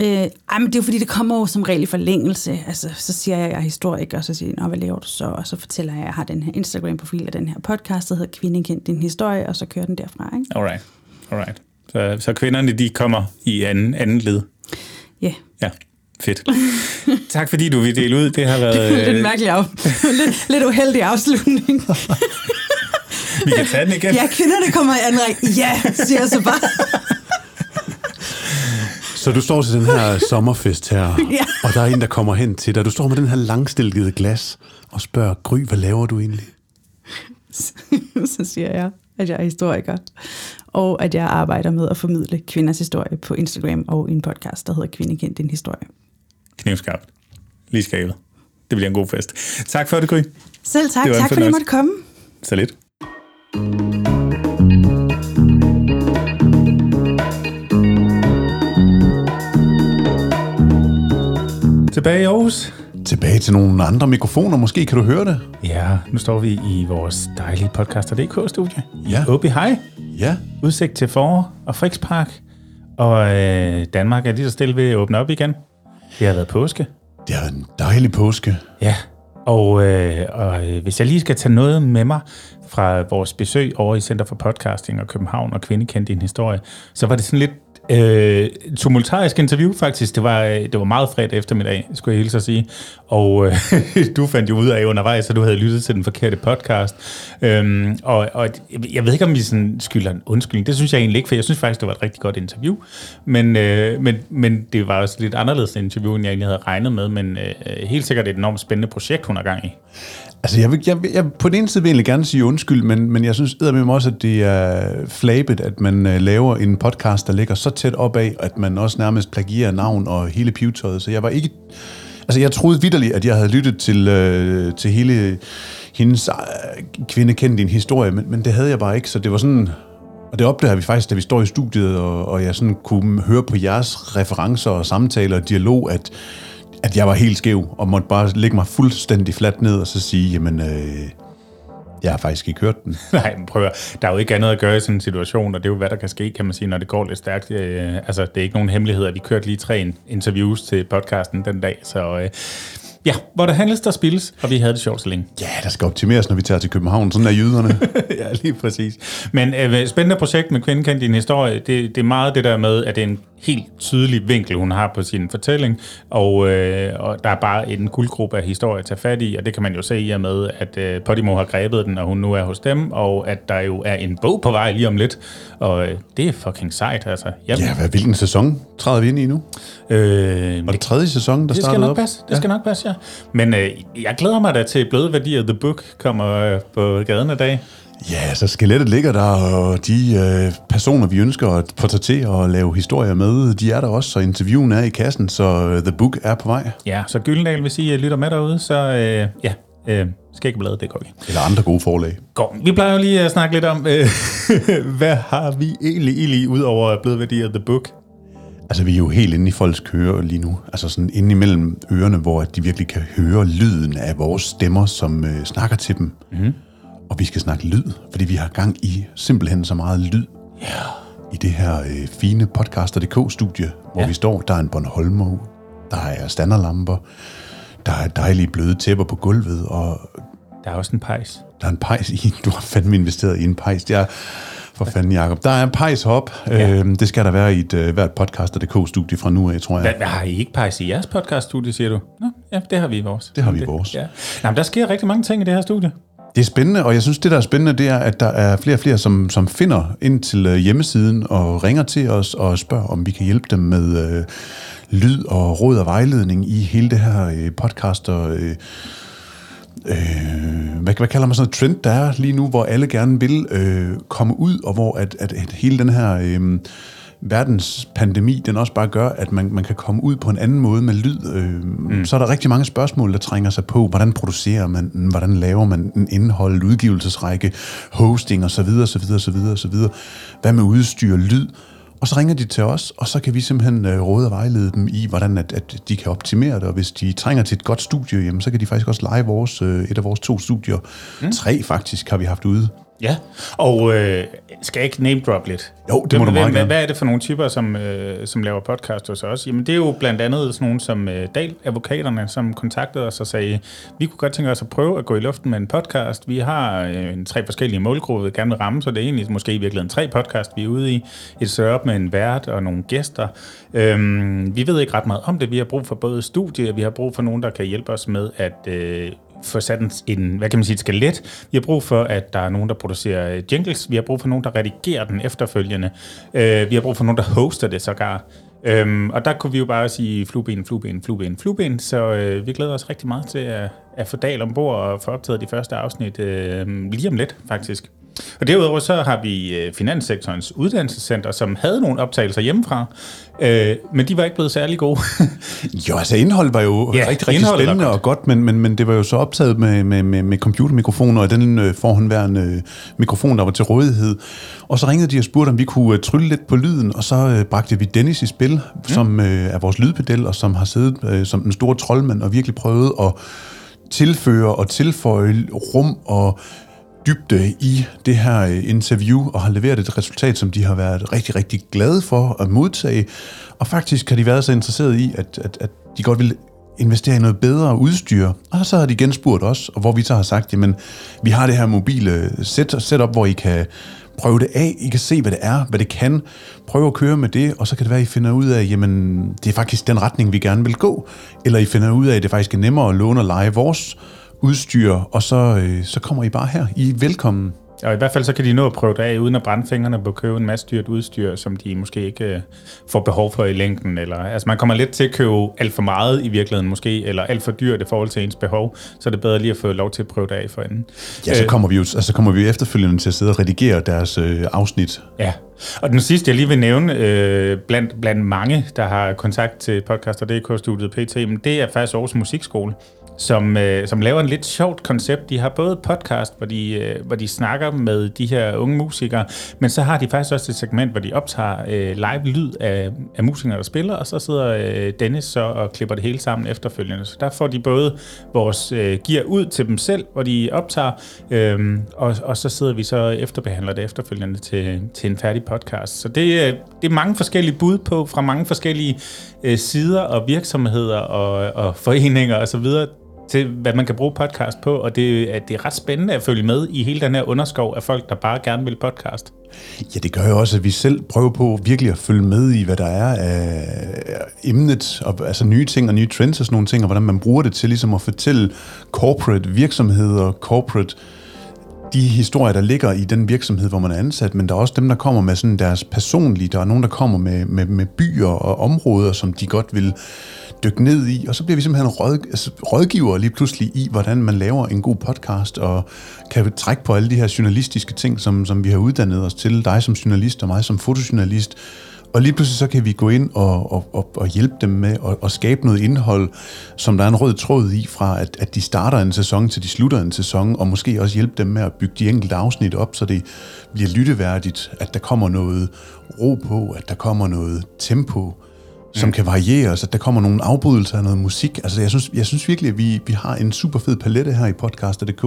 Øh, ej, men det er jo fordi, det kommer jo som regel i forlængelse. Altså, så siger jeg, at jeg er historiker, og så siger jeg, hvad laver du så? Og så fortæller jeg, at jeg har den her Instagram-profil af den her podcast, der hedder Kvinde kendt din historie, og så kører den derfra. Ikke? Alright. Alright. Så, så kvinderne, de kommer i anden, anden led? Ja. Yeah. Ja, fedt. *laughs* tak fordi du vil dele ud. Det har været... *laughs* lidt mærkelig af. *laughs* lidt, lidt uheldig afslutning. Vi kan tage den igen. Ja, kvinderne kommer i anden række. Ja, siger jeg så bare. Så du står til den her *laughs* sommerfest her, ja. og der er en, der kommer hen til dig. Du står med den her langstilkede glas og spørger, Gry, hvad laver du egentlig? *laughs* Så siger jeg, at jeg er historiker, og at jeg arbejder med at formidle kvinders historie på Instagram og i en podcast, der hedder Kvinde kendt din historie. Knivskarpt. Lige skabet. Det bliver en god fest. Tak for det, Gry. Selv tak. Tak fordi I måtte komme. Så lidt. Tilbage i Aarhus. Tilbage til nogle andre mikrofoner, måske kan du høre det? Ja, nu står vi i vores dejlige podcaster.dk-studie. Ja. Åby Hej. Ja. Udsigt til forår og Frikspark. Og øh, Danmark er lige så stille ved at åbne op igen. Det har været påske. Det har været en dejlig påske. Ja, og, øh, og øh, hvis jeg lige skal tage noget med mig fra vores besøg over i Center for Podcasting og København og Kvinde kendte din historie, så var det sådan lidt øh, tumultarisk interview faktisk. Det var, øh, det var meget fredag eftermiddag, skulle jeg hilse at sige. Og øh, *laughs* du fandt jo ud af undervejs, at du havde lyttet til den forkerte podcast. Øhm, og, og jeg ved ikke, om vi sådan skylder en undskyldning. Det synes jeg egentlig ikke, for jeg synes faktisk, det var et rigtig godt interview. Men, øh, men, men det var også lidt anderledes interview, end jeg egentlig havde regnet med. Men øh, helt sikkert et enormt spændende projekt, hun er gang i. Altså, jeg, vil, jeg, jeg, på den ene side vil jeg egentlig gerne sige undskyld, men, men jeg synes eddermem også, at det er flabet, at man uh, laver en podcast, der ligger så tæt op af, at man også nærmest plagierer navn og hele pivetøjet. Så jeg var ikke... Altså, jeg troede vidderligt, at jeg havde lyttet til, øh, til hele hendes øh, kvinde kendt din historie, men, men det havde jeg bare ikke, så det var sådan... Og det opdager vi faktisk, da vi står i studiet, og, og jeg sådan kunne høre på jeres referencer og samtaler og dialog, at at jeg var helt skæv, og måtte bare lægge mig fuldstændig fladt ned, og så sige, jamen, øh, jeg har faktisk ikke hørt den. *laughs* Nej, men prøv at, Der er jo ikke andet at gøre i sådan en situation, og det er jo, hvad der kan ske, kan man sige, når det går lidt stærkt. Øh, altså, det er ikke nogen hemmelighed, at vi kørte lige tre interviews til podcasten den dag, så... Øh, Ja, hvor der handles, der spilles, og vi havde det sjovt så længe. Ja, der skal optimeres, når vi tager til København. Sådan er jyderne. *laughs* ja, lige præcis. Men øh, spændende projekt med Kvinden kendt din historie, det, det er meget det der med, at det er en helt tydelig vinkel, hun har på sin fortælling, og, øh, og der er bare en guldgruppe af historier at tage fat i, og det kan man jo se i og med, at øh, Podimo har grebet den, og hun nu er hos dem, og at der jo er en bog på vej lige om lidt, og øh, det er fucking sejt, altså. Jamen. Ja, hvad, hvilken sæson træder vi ind i nu? Øh, Var det tredje sæson, der det startede nok op? Passe. Det ja. skal nok passe, ja. Men øh, jeg glæder mig da til Bløde Værdier The Book kommer øh, på gaden i dag. Ja, så skelettet ligger der, og de øh, personer, vi ønsker at portrættere og lave historier med, de er der også, så interviewen er i kassen, så uh, The Book er på vej. Ja, så Gyldendal, hvis I lytter med derude, så øh, ja, øh, skæggebladet, det går. Eller andre gode forlag. Går. Vi plejer jo lige at snakke lidt om, øh, *laughs* hvad har vi egentlig, egentlig ud over Bløde Værdier The Book? Altså, vi er jo helt inde i folks kører lige nu. Altså sådan inde imellem ørerne, hvor de virkelig kan høre lyden af vores stemmer, som øh, snakker til dem. Mm-hmm. Og vi skal snakke lyd, fordi vi har gang i simpelthen så meget lyd. Ja. I det her øh, fine podcaster.dk-studie, hvor ja. vi står. Der er en Bornholmo, der er standerlamper, der er dejlige bløde tæpper på gulvet, og... Der er også en pejs. Der er en pejs i. *laughs* Du har fandme investeret i en pejs. Jeg, for fanden, Jacob. Der er en pejs hop. Ja. Øhm, det skal der være i et, uh, hvert podcaster.dk-studie fra nu af, tror jeg. Hvad, har I ikke pejs i jeres podcast-studie, siger du? Nå, ja, det har vi i vores. Det har vi i vores. Ja. Nå, men der sker rigtig mange ting i det her studie. Det er spændende, og jeg synes, det der er spændende, det er, at der er flere og flere, som, som finder ind til uh, hjemmesiden og ringer til os og spørger, om vi kan hjælpe dem med uh, lyd og råd og vejledning i hele det her uh, podcaster... Uh, øh, hvad, hvad kalder man sådan en trend, der er lige nu, hvor alle gerne vil øh, komme ud, og hvor at, at, at hele den her øh, verdens pandemi, den også bare gør, at man, man kan komme ud på en anden måde med lyd. Øh, mm. Så er der rigtig mange spørgsmål, der trænger sig på. Hvordan producerer man Hvordan laver man en indhold, udgivelsesrække, hosting osv. osv. osv. osv. Hvad med udstyr, lyd? Og så ringer de til os, og så kan vi simpelthen øh, råde og vejlede dem i, hvordan at, at de kan optimere det. Og hvis de trænger til et godt studie, jamen, så kan de faktisk også lege vores, øh, et af vores to studier. Mm. Tre faktisk har vi haft ude. Ja, og øh, skal jeg ikke name drop lidt? Jo, det må hvad, du meget hvad, hvad er det for nogle typer, som, øh, som laver podcast hos os? Jamen det er jo blandt andet sådan nogle som øh, Dal, advokaterne, som kontaktede os og sagde, vi kunne godt tænke os at prøve at gå i luften med en podcast. Vi har øh, en tre forskellige målgrupper, vi gerne vil ramme, så det er egentlig måske i virkeligheden tre podcast, vi er ude i. Et setup med en vært og nogle gæster. Øhm, vi ved ikke ret meget om det. Vi har brug for både studie, og vi har brug for nogen, der kan hjælpe os med at øh, få sat en, en, hvad kan man sige, et skelet. Vi har brug for, at der er nogen, der producerer øh, jingles. Vi har brug for nogen, der redigerer den efterfølgende. Øh, vi har brug for nogen, der hoster det sågar. Øhm, og der kunne vi jo bare sige flueben, flueben, flueben, flueben. Så øh, vi glæder os rigtig meget til at, at få Dal ombord og få optaget de første afsnit øh, lige om lidt, faktisk. Og derudover så har vi øh, Finanssektorens Uddannelsescenter, som havde nogle optagelser hjemmefra, øh, men de var ikke blevet særlig gode. *laughs* jo, altså indholdet var jo ja, rigtig, rigtig spændende godt. og godt, men, men, men det var jo så optaget med, med, med, med computermikrofoner og den øh, forhåndværende mikrofon, der var til rådighed. Og så ringede de og spurgte, om vi kunne øh, trylle lidt på lyden, og så øh, bragte vi Dennis i spil, mm. som øh, er vores lydpedel, og som har siddet øh, som en stor troldmand og virkelig prøvet at tilføre og tilføje rum og dybde i det her øh, interview, og har leveret et resultat, som de har været rigtig, rigtig glade for at modtage. Og faktisk har de været så interesserede i, at, at, at de godt vil investere i noget bedre udstyr. Og så har de genspurgt os, og hvor vi så har sagt, jamen, vi har det her mobile øh, set, setup, hvor I kan prøve det af, I kan se, hvad det er, hvad det kan, prøve at køre med det, og så kan det være, at I finder ud af, jamen, det er faktisk den retning, vi gerne vil gå, eller I finder ud af, at det faktisk er nemmere at låne og lege vores udstyr, og så, øh, så kommer I bare her. I er velkommen. Og i hvert fald så kan de nå at prøve det af, uden at brænde fingrene på at købe en masse dyrt udstyr, som de måske ikke øh, får behov for i længden. Eller, altså man kommer lidt til at købe alt for meget i virkeligheden måske, eller alt for dyrt i forhold til ens behov, så er det bedre lige at få lov til at prøve det af for enden. Ja, så øh, kommer vi jo altså kommer vi efterfølgende til at sidde og redigere deres øh, afsnit. Ja, og den sidste, jeg lige vil nævne, øh, blandt, blandt mange, der har kontakt til podcaster.dk-studiet PT, men det er faktisk Aarhus Musikskole som, øh, som laver en lidt sjovt koncept. De har både podcast, hvor de, øh, hvor de snakker med de her unge musikere, men så har de faktisk også et segment, hvor de optager øh, live lyd af, af musikere, der spiller, og så sidder øh, Dennis så og klipper det hele sammen efterfølgende. Så der får de både vores øh, gear ud til dem selv, hvor de optager, øh, og, og så sidder vi så efterbehandler det efterfølgende til, til en færdig podcast. Så det, øh, det er mange forskellige bud på fra mange forskellige øh, sider og virksomheder og, og foreninger osv., til, hvad man kan bruge podcast på, og det, at det er ret spændende at følge med i hele den her underskov af folk, der bare gerne vil podcast. Ja, det gør jo også, at vi selv prøver på virkelig at følge med i, hvad der er af emnet, og, altså nye ting og nye trends og sådan nogle ting, og hvordan man bruger det til ligesom at fortælle corporate virksomheder, corporate de historier, der ligger i den virksomhed, hvor man er ansat, men der er også dem, der kommer med sådan deres personlige, der er nogen, der kommer med, med, med byer og områder, som de godt vil dykke ned i, og så bliver vi simpelthen råd, altså, rådgiver lige pludselig i, hvordan man laver en god podcast, og kan trække på alle de her journalistiske ting, som, som vi har uddannet os til, dig som journalist og mig som fotojournalist, og lige pludselig så kan vi gå ind og, og, og, og hjælpe dem med at, og skabe noget indhold, som der er en rød tråd i fra, at, at de starter en sæson til de slutter en sæson, og måske også hjælpe dem med at bygge de enkelte afsnit op, så det bliver lytteværdigt, at der kommer noget ro på, at der kommer noget tempo, som mm. kan variere, så der kommer nogle afbrydelser af noget musik. Altså jeg synes, jeg synes virkelig, at vi, vi har en super fed palette her i podcaster.dk.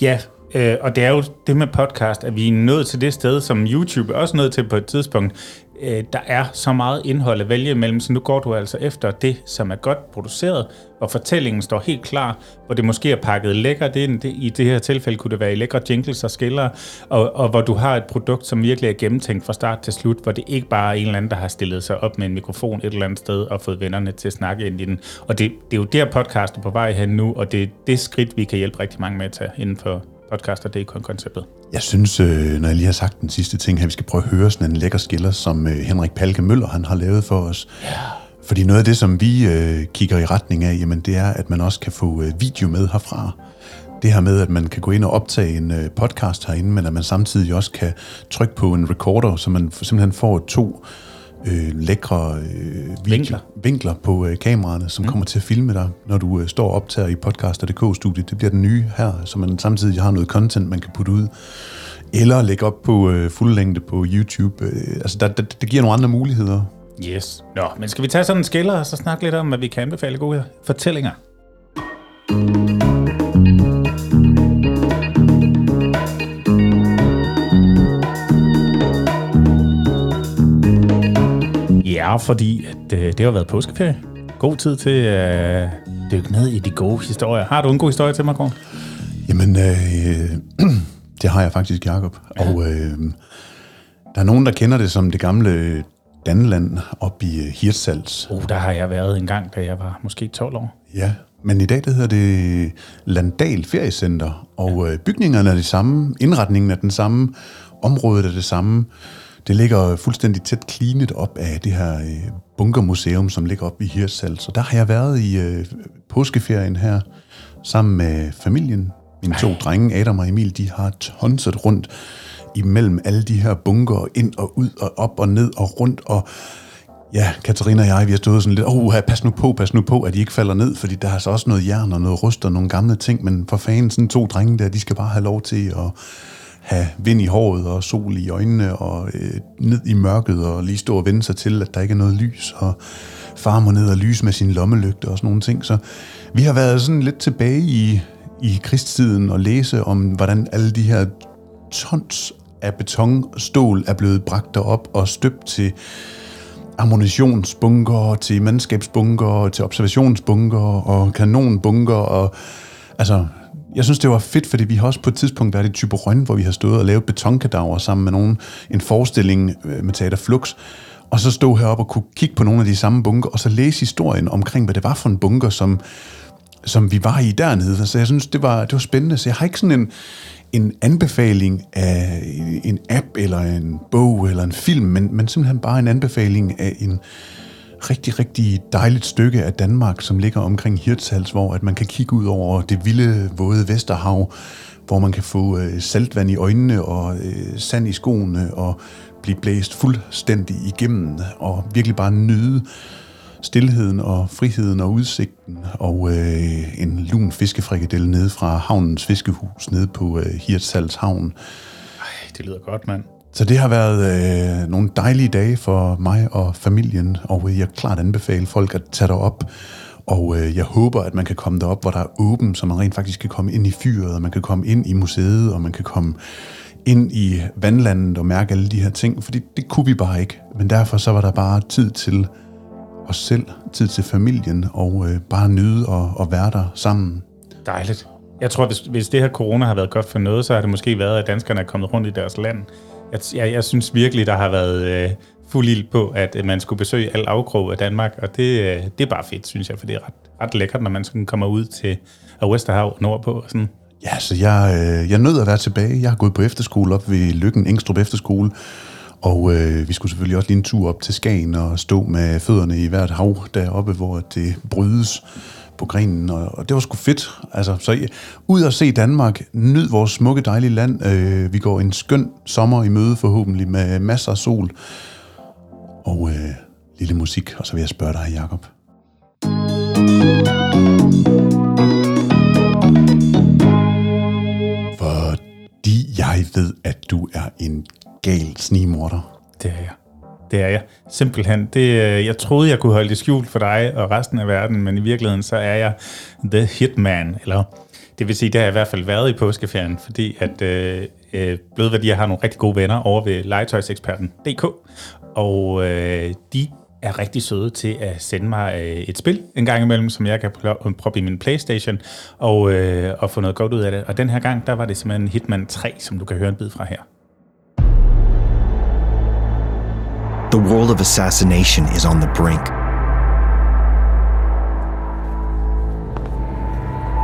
Ja, øh, og det er jo det med podcast, at vi er nået til det sted, som YouTube er også nået til på et tidspunkt, øh, der er så meget indhold at vælge imellem, så nu går du altså efter det, som er godt produceret, og fortællingen står helt klar, hvor det måske er pakket lækkert ind. Det, I det her tilfælde kunne det være i lækre jingles og skiller, og, og hvor du har et produkt, som virkelig er gennemtænkt fra start til slut, hvor det ikke bare er en eller anden, der har stillet sig op med en mikrofon et eller andet sted og fået vennerne til at snakke ind i den. Og det, det er jo der podcast er på vej hen nu, og det er det skridt, vi kan hjælpe rigtig mange med at tage inden for podcaster, det er konceptet. Jeg synes, øh, når jeg lige har sagt den sidste ting her, vi skal prøve at høre sådan en lækker skiller, som øh, Henrik Palke Møller han har lavet for os. Ja. Fordi noget af det, som vi øh, kigger i retning af, jamen, det er, at man også kan få øh, video med herfra. Det her med, at man kan gå ind og optage en øh, podcast herinde, men at man samtidig også kan trykke på en recorder, så man simpelthen får to øh, lækre øh, vinkler. vinkler på øh, kameraerne, som mm. kommer til at filme dig, når du øh, står og optager i podcaster.dk-studiet. Det bliver den nye her, så man samtidig har noget content, man kan putte ud. Eller lægge op på øh, fuldlængde på YouTube. Øh, altså, der, der, det giver nogle andre muligheder. Yes. Nå, men skal vi tage sådan en skiller og så snakke lidt om, hvad vi kan anbefale gode fortællinger? Ja, fordi at, øh, det har været påskeferie. God tid til at øh, dykke ned i de gode historier. Har du en god historie til mig, Gård? Jamen, øh, *clears throat* det har jeg faktisk, Jacob. Ja. Og øh, der er nogen, der kender det som det gamle Danland op i øh, Hirtshals. Oh, der har jeg været en gang, da jeg var måske 12 år. Ja, men i dag det hedder det Landal Feriecenter, og ja. Øh, bygningerne er det samme, indretningen er den samme, området er det samme. Det ligger fuldstændig tæt klinet op af det her øh, bunkermuseum, som ligger op i Hirtshals. Så der har jeg været i øh, påskeferien her sammen med familien. Mine to Ej. drenge, Adam og Emil, de har tonset rundt imellem alle de her bunker, ind og ud og op og ned og rundt. Og ja, Katarina og jeg, vi har stået sådan lidt, åh, pas nu på, pas nu på, at de ikke falder ned, fordi der er så også noget jern og noget rust og nogle gamle ting, men for fanden, sådan to drenge der, de skal bare have lov til at have vind i håret og sol i øjnene og øh, ned i mørket og lige stå og vende sig til, at der ikke er noget lys, og far må ned og lyse med sin lommelygte og sådan nogle ting. Så vi har været sådan lidt tilbage i, i krigstiden og læse om, hvordan alle de her tons af betonstål er blevet bragt derop og støbt til ammunitionsbunker, til mandskabsbunker, til observationsbunker og kanonbunker. Og, altså, jeg synes, det var fedt, fordi vi har også på et tidspunkt været i Typerøn, hvor vi har stået og lavet betonkadaver sammen med nogen, en forestilling øh, med Teater Flux, og så stå heroppe og kunne kigge på nogle af de samme bunker, og så læse historien omkring, hvad det var for en bunker, som, som vi var i dernede. Så jeg synes, det var, det var spændende. Så jeg har ikke sådan en, en anbefaling af en app, eller en bog, eller en film, men, men simpelthen bare en anbefaling af en rigtig, rigtig dejligt stykke af Danmark, som ligger omkring Hirtshals, hvor at man kan kigge ud over det vilde, våde Vesterhav, hvor man kan få øh, saltvand i øjnene og øh, sand i skoene og blive blæst fuldstændig igennem og virkelig bare nyde stillheden og friheden og udsigten, og øh, en lun fiskefrikadelle nede fra havnens fiskehus nede på øh, Hirtshals Havn. Ej, det lyder godt, mand. Så det har været øh, nogle dejlige dage for mig og familien, og jeg klart anbefale folk at tage derop. Og øh, jeg håber, at man kan komme derop, hvor der er åben, så man rent faktisk kan komme ind i fyret, og man kan komme ind i museet, og man kan komme ind i vandlandet og mærke alle de her ting, fordi det kunne vi bare ikke. Men derfor så var der bare tid til os selv, tid til familien, og øh, bare nyde og, og være der sammen. Dejligt. Jeg tror, hvis, hvis det her corona har været godt for noget, så har det måske været, at danskerne er kommet rundt i deres land. Jeg, jeg, jeg synes virkelig, der har været øh, fuld ild på, at øh, man skulle besøge al afkrog af Danmark, og det, øh, det er bare fedt, synes jeg, for det er ret, ret lækkert, når man sådan kommer ud til øh, Vesterhav nordpå. Og sådan. Ja, så jeg, øh, jeg nød at være tilbage. Jeg har gået på efterskole op ved Lykken Engstrup Efterskole, og øh, vi skulle selvfølgelig også lige en tur op til Skagen og stå med fødderne i hvert hav deroppe, hvor det brydes på grenen, og, og det var sgu fedt. Altså, så ja, ud og se Danmark, nyd vores smukke, dejlige land. Øh, vi går en skøn sommer i møde forhåbentlig med masser af sol og øh, lille musik, og så vil jeg spørge dig, Jacob. Fordi jeg ved, at du er en gal snimorder. Det er jeg. Det er jeg. Simpelthen. Det, øh, jeg troede, jeg kunne holde det skjult for dig og resten af verden, men i virkeligheden så er jeg The Hitman. Eller, det vil sige, det har jeg i hvert fald været i påskeferien, fordi at øh, øh Blødværdier har nogle rigtig gode venner over ved legetøjseksperten.dk, og øh, de er rigtig søde til at sende mig øh, et spil en gang imellem, som jeg kan øh, proppe i min Playstation og, øh, og få noget godt ud af det. Og den her gang, der var det simpelthen Hitman 3, som du kan høre en bid fra her. The world of assassination is on the brink.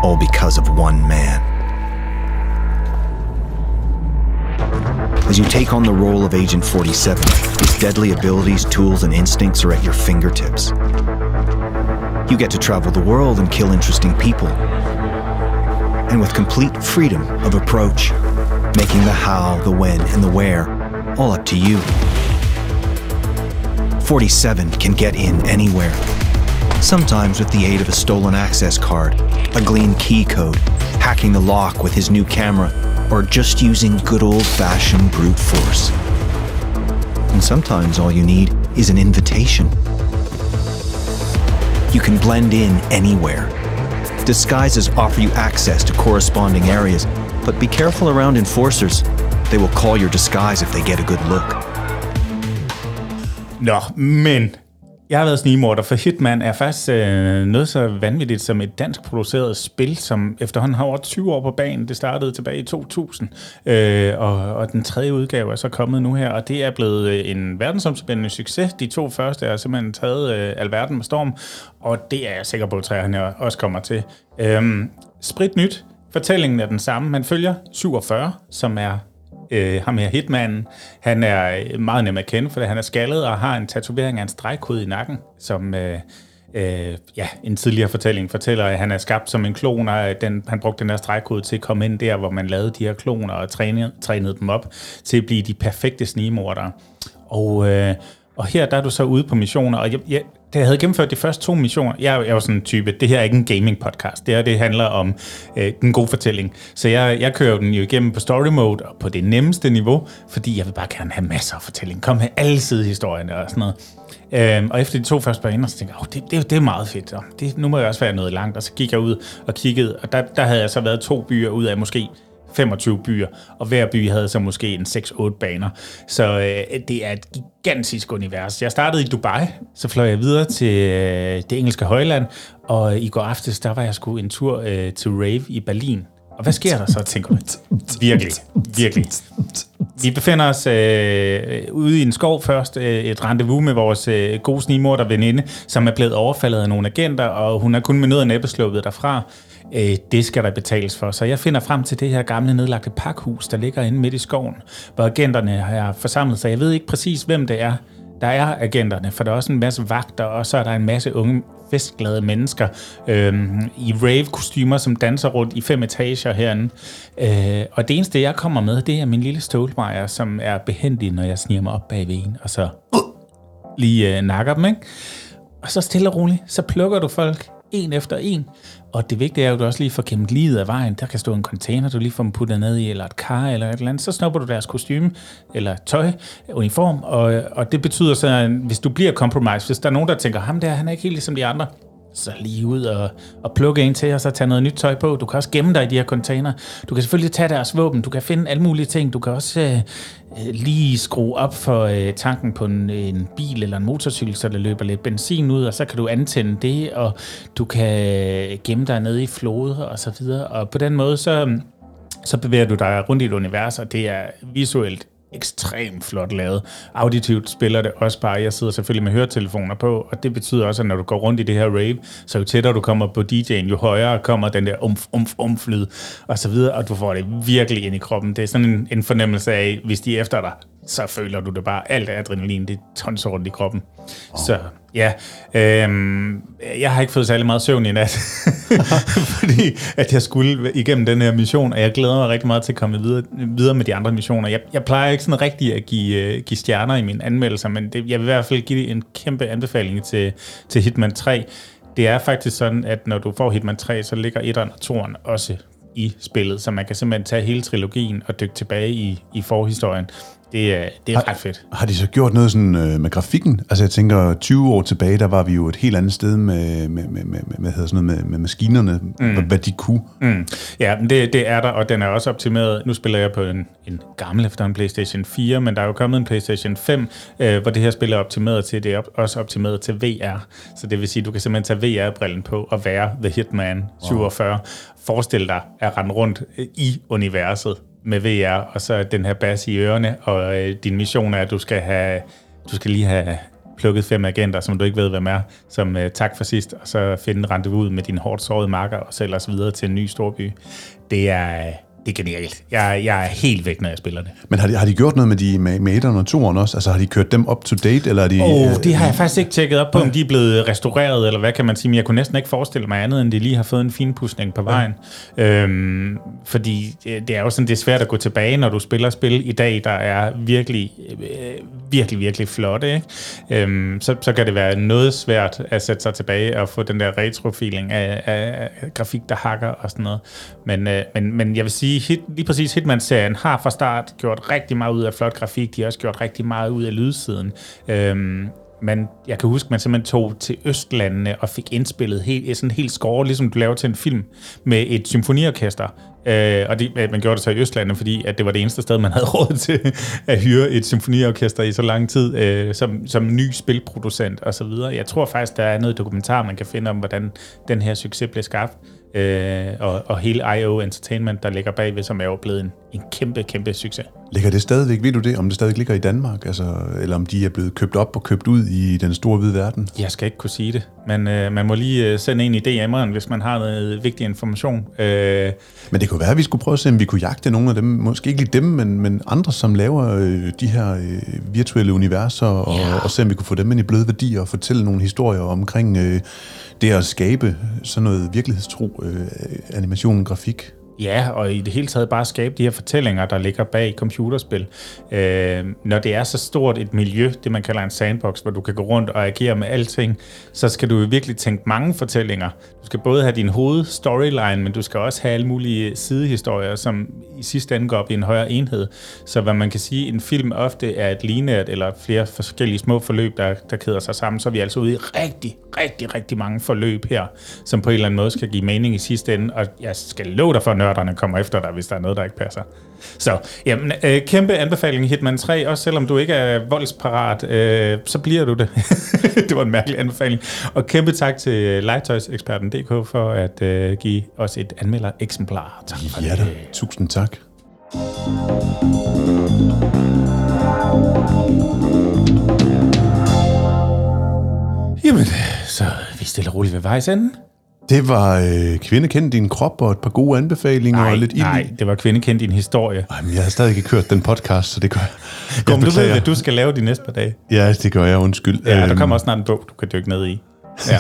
All because of one man. As you take on the role of Agent 47, his deadly abilities, tools, and instincts are at your fingertips. You get to travel the world and kill interesting people. And with complete freedom of approach, making the how, the when, and the where all up to you. 47 can get in anywhere. Sometimes with the aid of a stolen access card, a glean key code, hacking the lock with his new camera, or just using good old fashioned brute force. And sometimes all you need is an invitation. You can blend in anywhere. Disguises offer you access to corresponding areas, but be careful around enforcers. They will call your disguise if they get a good look. Nå, men jeg har været snigmorder, for Hitman er faktisk øh, noget så vanvittigt som et dansk produceret spil, som efterhånden har over 20 år på banen. Det startede tilbage i 2000, øh, og, og den tredje udgave er så kommet nu her, og det er blevet øh, en verdensomspændende succes. De to første er simpelthen taget øh, alverden med storm, og det er jeg sikker på, at træerne også kommer til. Øh, sprit nyt. Fortællingen er den samme. Man følger 47, som er øh, ham her hitmanden, han er øh, meget nem at kende, for han er skaldet og har en tatovering af en stregkode i nakken, som øh, øh, ja, en tidligere fortælling fortæller, at han er skabt som en klon, og den, han brugte den her stregkode til at komme ind der, hvor man lavede de her kloner og trænede, trænede dem op til at blive de perfekte snigmordere. Og, øh, og her der er du så ude på missioner, og jeg, jeg, da jeg havde gennemført de første to missioner, jeg, jeg var sådan en type, det her er ikke en gaming-podcast, det her det handler om øh, den gode fortælling. Så jeg, jeg kører den jo igennem på story mode og på det nemmeste niveau, fordi jeg vil bare gerne have masser af fortælling. Kom med alle sidehistorierne og sådan noget. Øhm, og efter de to første baner, så tænkte jeg, oh, det, det, det er meget fedt. Og det, nu må jeg også være noget langt. Og så gik jeg ud og kiggede, og der, der havde jeg så været to byer ud af måske 25 byer, og hver by havde så måske en 6-8 baner. Så øh, det er et gigantisk univers. Jeg startede i Dubai, så fløj jeg videre til øh, det engelske højland, og i går aftes, der var jeg sgu en tur øh, til Rave i Berlin. Og hvad sker der så, tænker man? Virkelig, virkelig. Vi befinder os øh, ude i en skov først, øh, et rendezvous med vores øh, gode snimorder veninde, som er blevet overfaldet af nogle agenter, og hun er kun med noget af næppesluppet derfra øh, det skal der betales for. Så jeg finder frem til det her gamle nedlagte pakhus, der ligger inde midt i skoven, hvor agenterne har forsamlet sig. Jeg ved ikke præcis, hvem det er, der er agenterne, for der er også en masse vagter, og så er der en masse unge festglade mennesker øh, i rave-kostymer, som danser rundt i fem etager herinde. Øh, og det eneste, jeg kommer med, det er min lille stålmejer, som er behendig, når jeg sniger mig op bag ved en, og så uh, lige øh, nakker dem, ikke? Og så stille og roligt, så plukker du folk en efter en. Og det vigtige er at du også lige får kæmpet livet af vejen. Der kan stå en container, du lige får dem puttet ned i, eller et kar, eller et eller andet. Så snupper du deres kostume, eller tøj, uniform. Og, og det betyder så, at hvis du bliver compromised, hvis der er nogen, der tænker, ham der, han er ikke helt ligesom de andre, så lige ud og, og plukke en til, og så tage noget nyt tøj på. Du kan også gemme dig i de her container. Du kan selvfølgelig tage deres våben. Du kan finde alle mulige ting. Du kan også øh, øh lige skrue op for øh, tanken på en, en bil eller en motorcykel, så der løber lidt benzin ud, og så kan du antænde det, og du kan øh, gemme dig nede i floder og så videre. Og på den måde, så, så bevæger du dig rundt i et univers, og det er visuelt ekstremt flot lavet. Auditivt spiller det også bare. Jeg sidder selvfølgelig med høretelefoner på, og det betyder også, at når du går rundt i det her rave, så jo tættere du kommer på DJ'en, jo højere kommer den der umf, umf, umf lyd, og så videre, og du får det virkelig ind i kroppen. Det er sådan en, en fornemmelse af, hvis de er efter dig, så føler du det bare. Alt adrenalin, det tonser rundt i kroppen. Oh. Så ja, øhm, jeg har ikke fået særlig meget søvn i nat, *laughs* fordi at jeg skulle igennem den her mission, og jeg glæder mig rigtig meget til at komme videre, videre med de andre missioner. Jeg, jeg plejer ikke sådan rigtig at give, uh, give stjerner i mine anmeldelser, men det, jeg vil i hvert fald give en kæmpe anbefaling til, til Hitman 3. Det er faktisk sådan, at når du får Hitman 3, så ligger 1'eren og 2'eren også i spillet, så man kan simpelthen tage hele trilogien og dykke tilbage i, i forhistorien. Det er, det er har, ret fedt. Har de så gjort noget sådan øh, med grafikken? Altså jeg tænker, 20 år tilbage, der var vi jo et helt andet sted med, med, med, med, med, hvad hedder sådan noget, med, med maskinerne, mm. hvad, hvad de kunne. Mm. Ja, det, det er der, og den er også optimeret. Nu spiller jeg på en, en gammel efter en PlayStation 4, men der er jo kommet en PlayStation 5, øh, hvor det her spil er optimeret til, det er også optimeret til VR. Så det vil sige, du kan simpelthen tage VR-brillen på og være The Hitman 47. Wow. Forestil dig at rende rundt i universet med VR, og så den her bas i ørerne, og øh, din mission er, at du skal have, du skal lige have plukket fem agenter, som du ikke ved, hvem er, som øh, tak for sidst, og så finde rendezvous med din hårdt sårede marker, og sælge os videre til en ny storby. Det er, det er genialt. Jeg, jeg er helt væk, når jeg spiller det. Men har de, har de gjort noget med de med, med og 2'eren også? Altså har de kørt dem up to date? Eller er de, oh, øh, det har jeg faktisk ikke tjekket op på, om de er blevet restaureret, eller hvad kan man sige. Men jeg kunne næsten ikke forestille mig andet, end de lige har fået en fin pudsning på vejen. Ja. Øhm, fordi det er jo sådan, det er svært at gå tilbage, når du spiller spil i dag, der er virkelig, øh, virkelig, virkelig flotte. Ikke? Øhm, så, så kan det være noget svært at sætte sig tilbage og få den der retro-feeling af, af, af grafik, der hakker og sådan noget. Men, øh, men, men jeg vil sige, hit, lige præcis Hitman-serien har fra start gjort rigtig meget ud af flot grafik. De har også gjort rigtig meget ud af lydsiden. Øhm, men jeg kan huske, at man simpelthen tog til Østlandene og fik indspillet helt, sådan helt score, ligesom du laver til en film, med et symfoniorkester. Øh, og det, man gjorde det så i Østlandene, fordi at det var det eneste sted, man *laughs* havde råd til at hyre et symfoniorkester i så lang tid, øh, som, som ny spilproducent osv. Jeg tror faktisk, der er noget dokumentar, man kan finde om, hvordan den her succes blev skabt øh, og, og hele IO Entertainment, der ligger bagved, som er jo blevet en, en kæmpe, kæmpe succes. Ligger det stadigvæk, ved du det, om det stadig ligger i Danmark, altså, eller om de er blevet købt op og købt ud i den store hvide verden? Jeg skal ikke kunne sige det, men øh, man må lige øh, sende en i DM'eren, hvis man har noget vigtig information. Øh, men det kunne være, at vi skulle prøve at se, om vi kunne jagte nogle af dem, måske ikke lige dem, men, men andre, som laver øh, de her øh, virtuelle universer, og, ja. og se, om vi kunne få dem ind i bløde værdier og fortælle nogle historier omkring øh, det at skabe sådan noget virkelighedstro øh, animation, grafik. Ja, og i det hele taget bare skabe de her fortællinger, der ligger bag computerspil. Øh, når det er så stort et miljø, det man kalder en sandbox, hvor du kan gå rundt og agere med alting, så skal du virkelig tænke mange fortællinger. Du skal både have din hovedstoryline, men du skal også have alle mulige sidehistorier, som i sidste ende går op i en højere enhed. Så hvad man kan sige, en film ofte er et lineært eller flere forskellige små forløb, der, der kæder sig sammen, så er vi altså ude i rigtig, rigtig, rigtig mange forløb her, som på en eller anden måde skal give mening i sidste ende, og jeg skal love dig for, nørderne kommer efter dig, hvis der er noget, der ikke passer. Så jamen, øh, kæmpe anbefaling Hitman 3, også selvom du ikke er voldsparat, øh, så bliver du det. *laughs* det var en mærkelig anbefaling. Og kæmpe tak til legetøjseksperten.dk for at øh, give os et anmelder-eksemplar. Tak for ja, det. Tusind tak. Jamen, så vi stille roligt ved vejs ende. Det var øh, Kvinde kendt din krop og et par gode anbefalinger nej, og lidt Nej, i. det var Kvinde kendt din historie. Ej, men jeg har stadig ikke kørt den podcast, så det gør jeg. *laughs* Kom, du ved, at du skal lave de næste par dage. Ja, det gør jeg, undskyld. Ja, der øhm. kommer også snart en bog, du kan dykke ned i. Ja.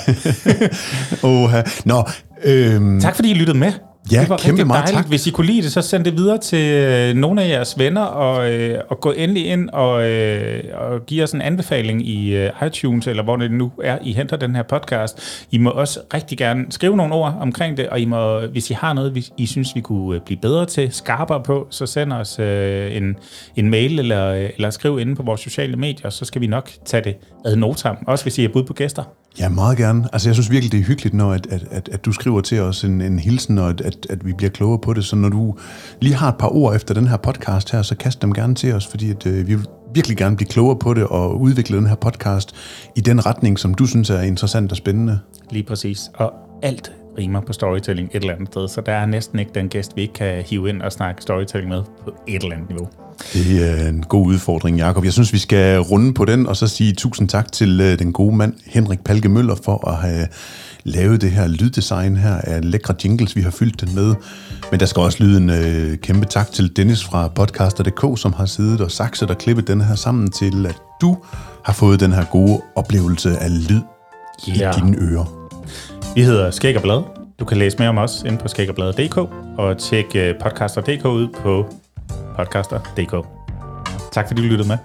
*laughs* Oha. Nå, øhm. Tak fordi I lyttede med. Ja, det var kæmpe meget dejligt. tak. Hvis I kunne lide det, så send det videre til øh, nogle af jeres venner, og, øh, og gå endelig ind og, øh, og give os en anbefaling i øh, iTunes, eller hvor det nu er, I henter den her podcast. I må også rigtig gerne skrive nogle ord omkring det, og I må, hvis I har noget, I synes, vi kunne øh, blive bedre til, skarpere på, så send os øh, en, en mail, eller, øh, eller skriv inde på vores sociale medier, så skal vi nok tage det ad notam, også hvis I er bud på gæster. Ja, meget gerne. Altså, jeg synes virkelig, det er hyggeligt, når at, at, at, at du skriver til os en, en hilsen, og at, at, at vi bliver klogere på det. Så når du lige har et par ord efter den her podcast her, så kast dem gerne til os, fordi at, øh, vi vil virkelig gerne blive klogere på det og udvikle den her podcast i den retning, som du synes er interessant og spændende. Lige præcis. Og alt rimer på storytelling et eller andet sted, så der er næsten ikke den gæst, vi ikke kan hive ind og snakke storytelling med på et eller andet niveau. Det er en god udfordring, Jakob. Jeg synes, vi skal runde på den, og så sige tusind tak til øh, den gode mand, Henrik Palke Møller, for at have lavet det her lyddesign her af lækre jingles, vi har fyldt den med. Men der skal også lyde en øh, kæmpe tak til Dennis fra podcaster.dk, som har siddet og sakset og klippet den her sammen til, at du har fået den her gode oplevelse af lyd yeah. i dine ører. Vi hedder Skæg og Blad. Du kan læse mere om os inde på skæggerbladet.dk og tjekke podcaster.dk ud på podcaster.dk. Tak fordi du lyttede med.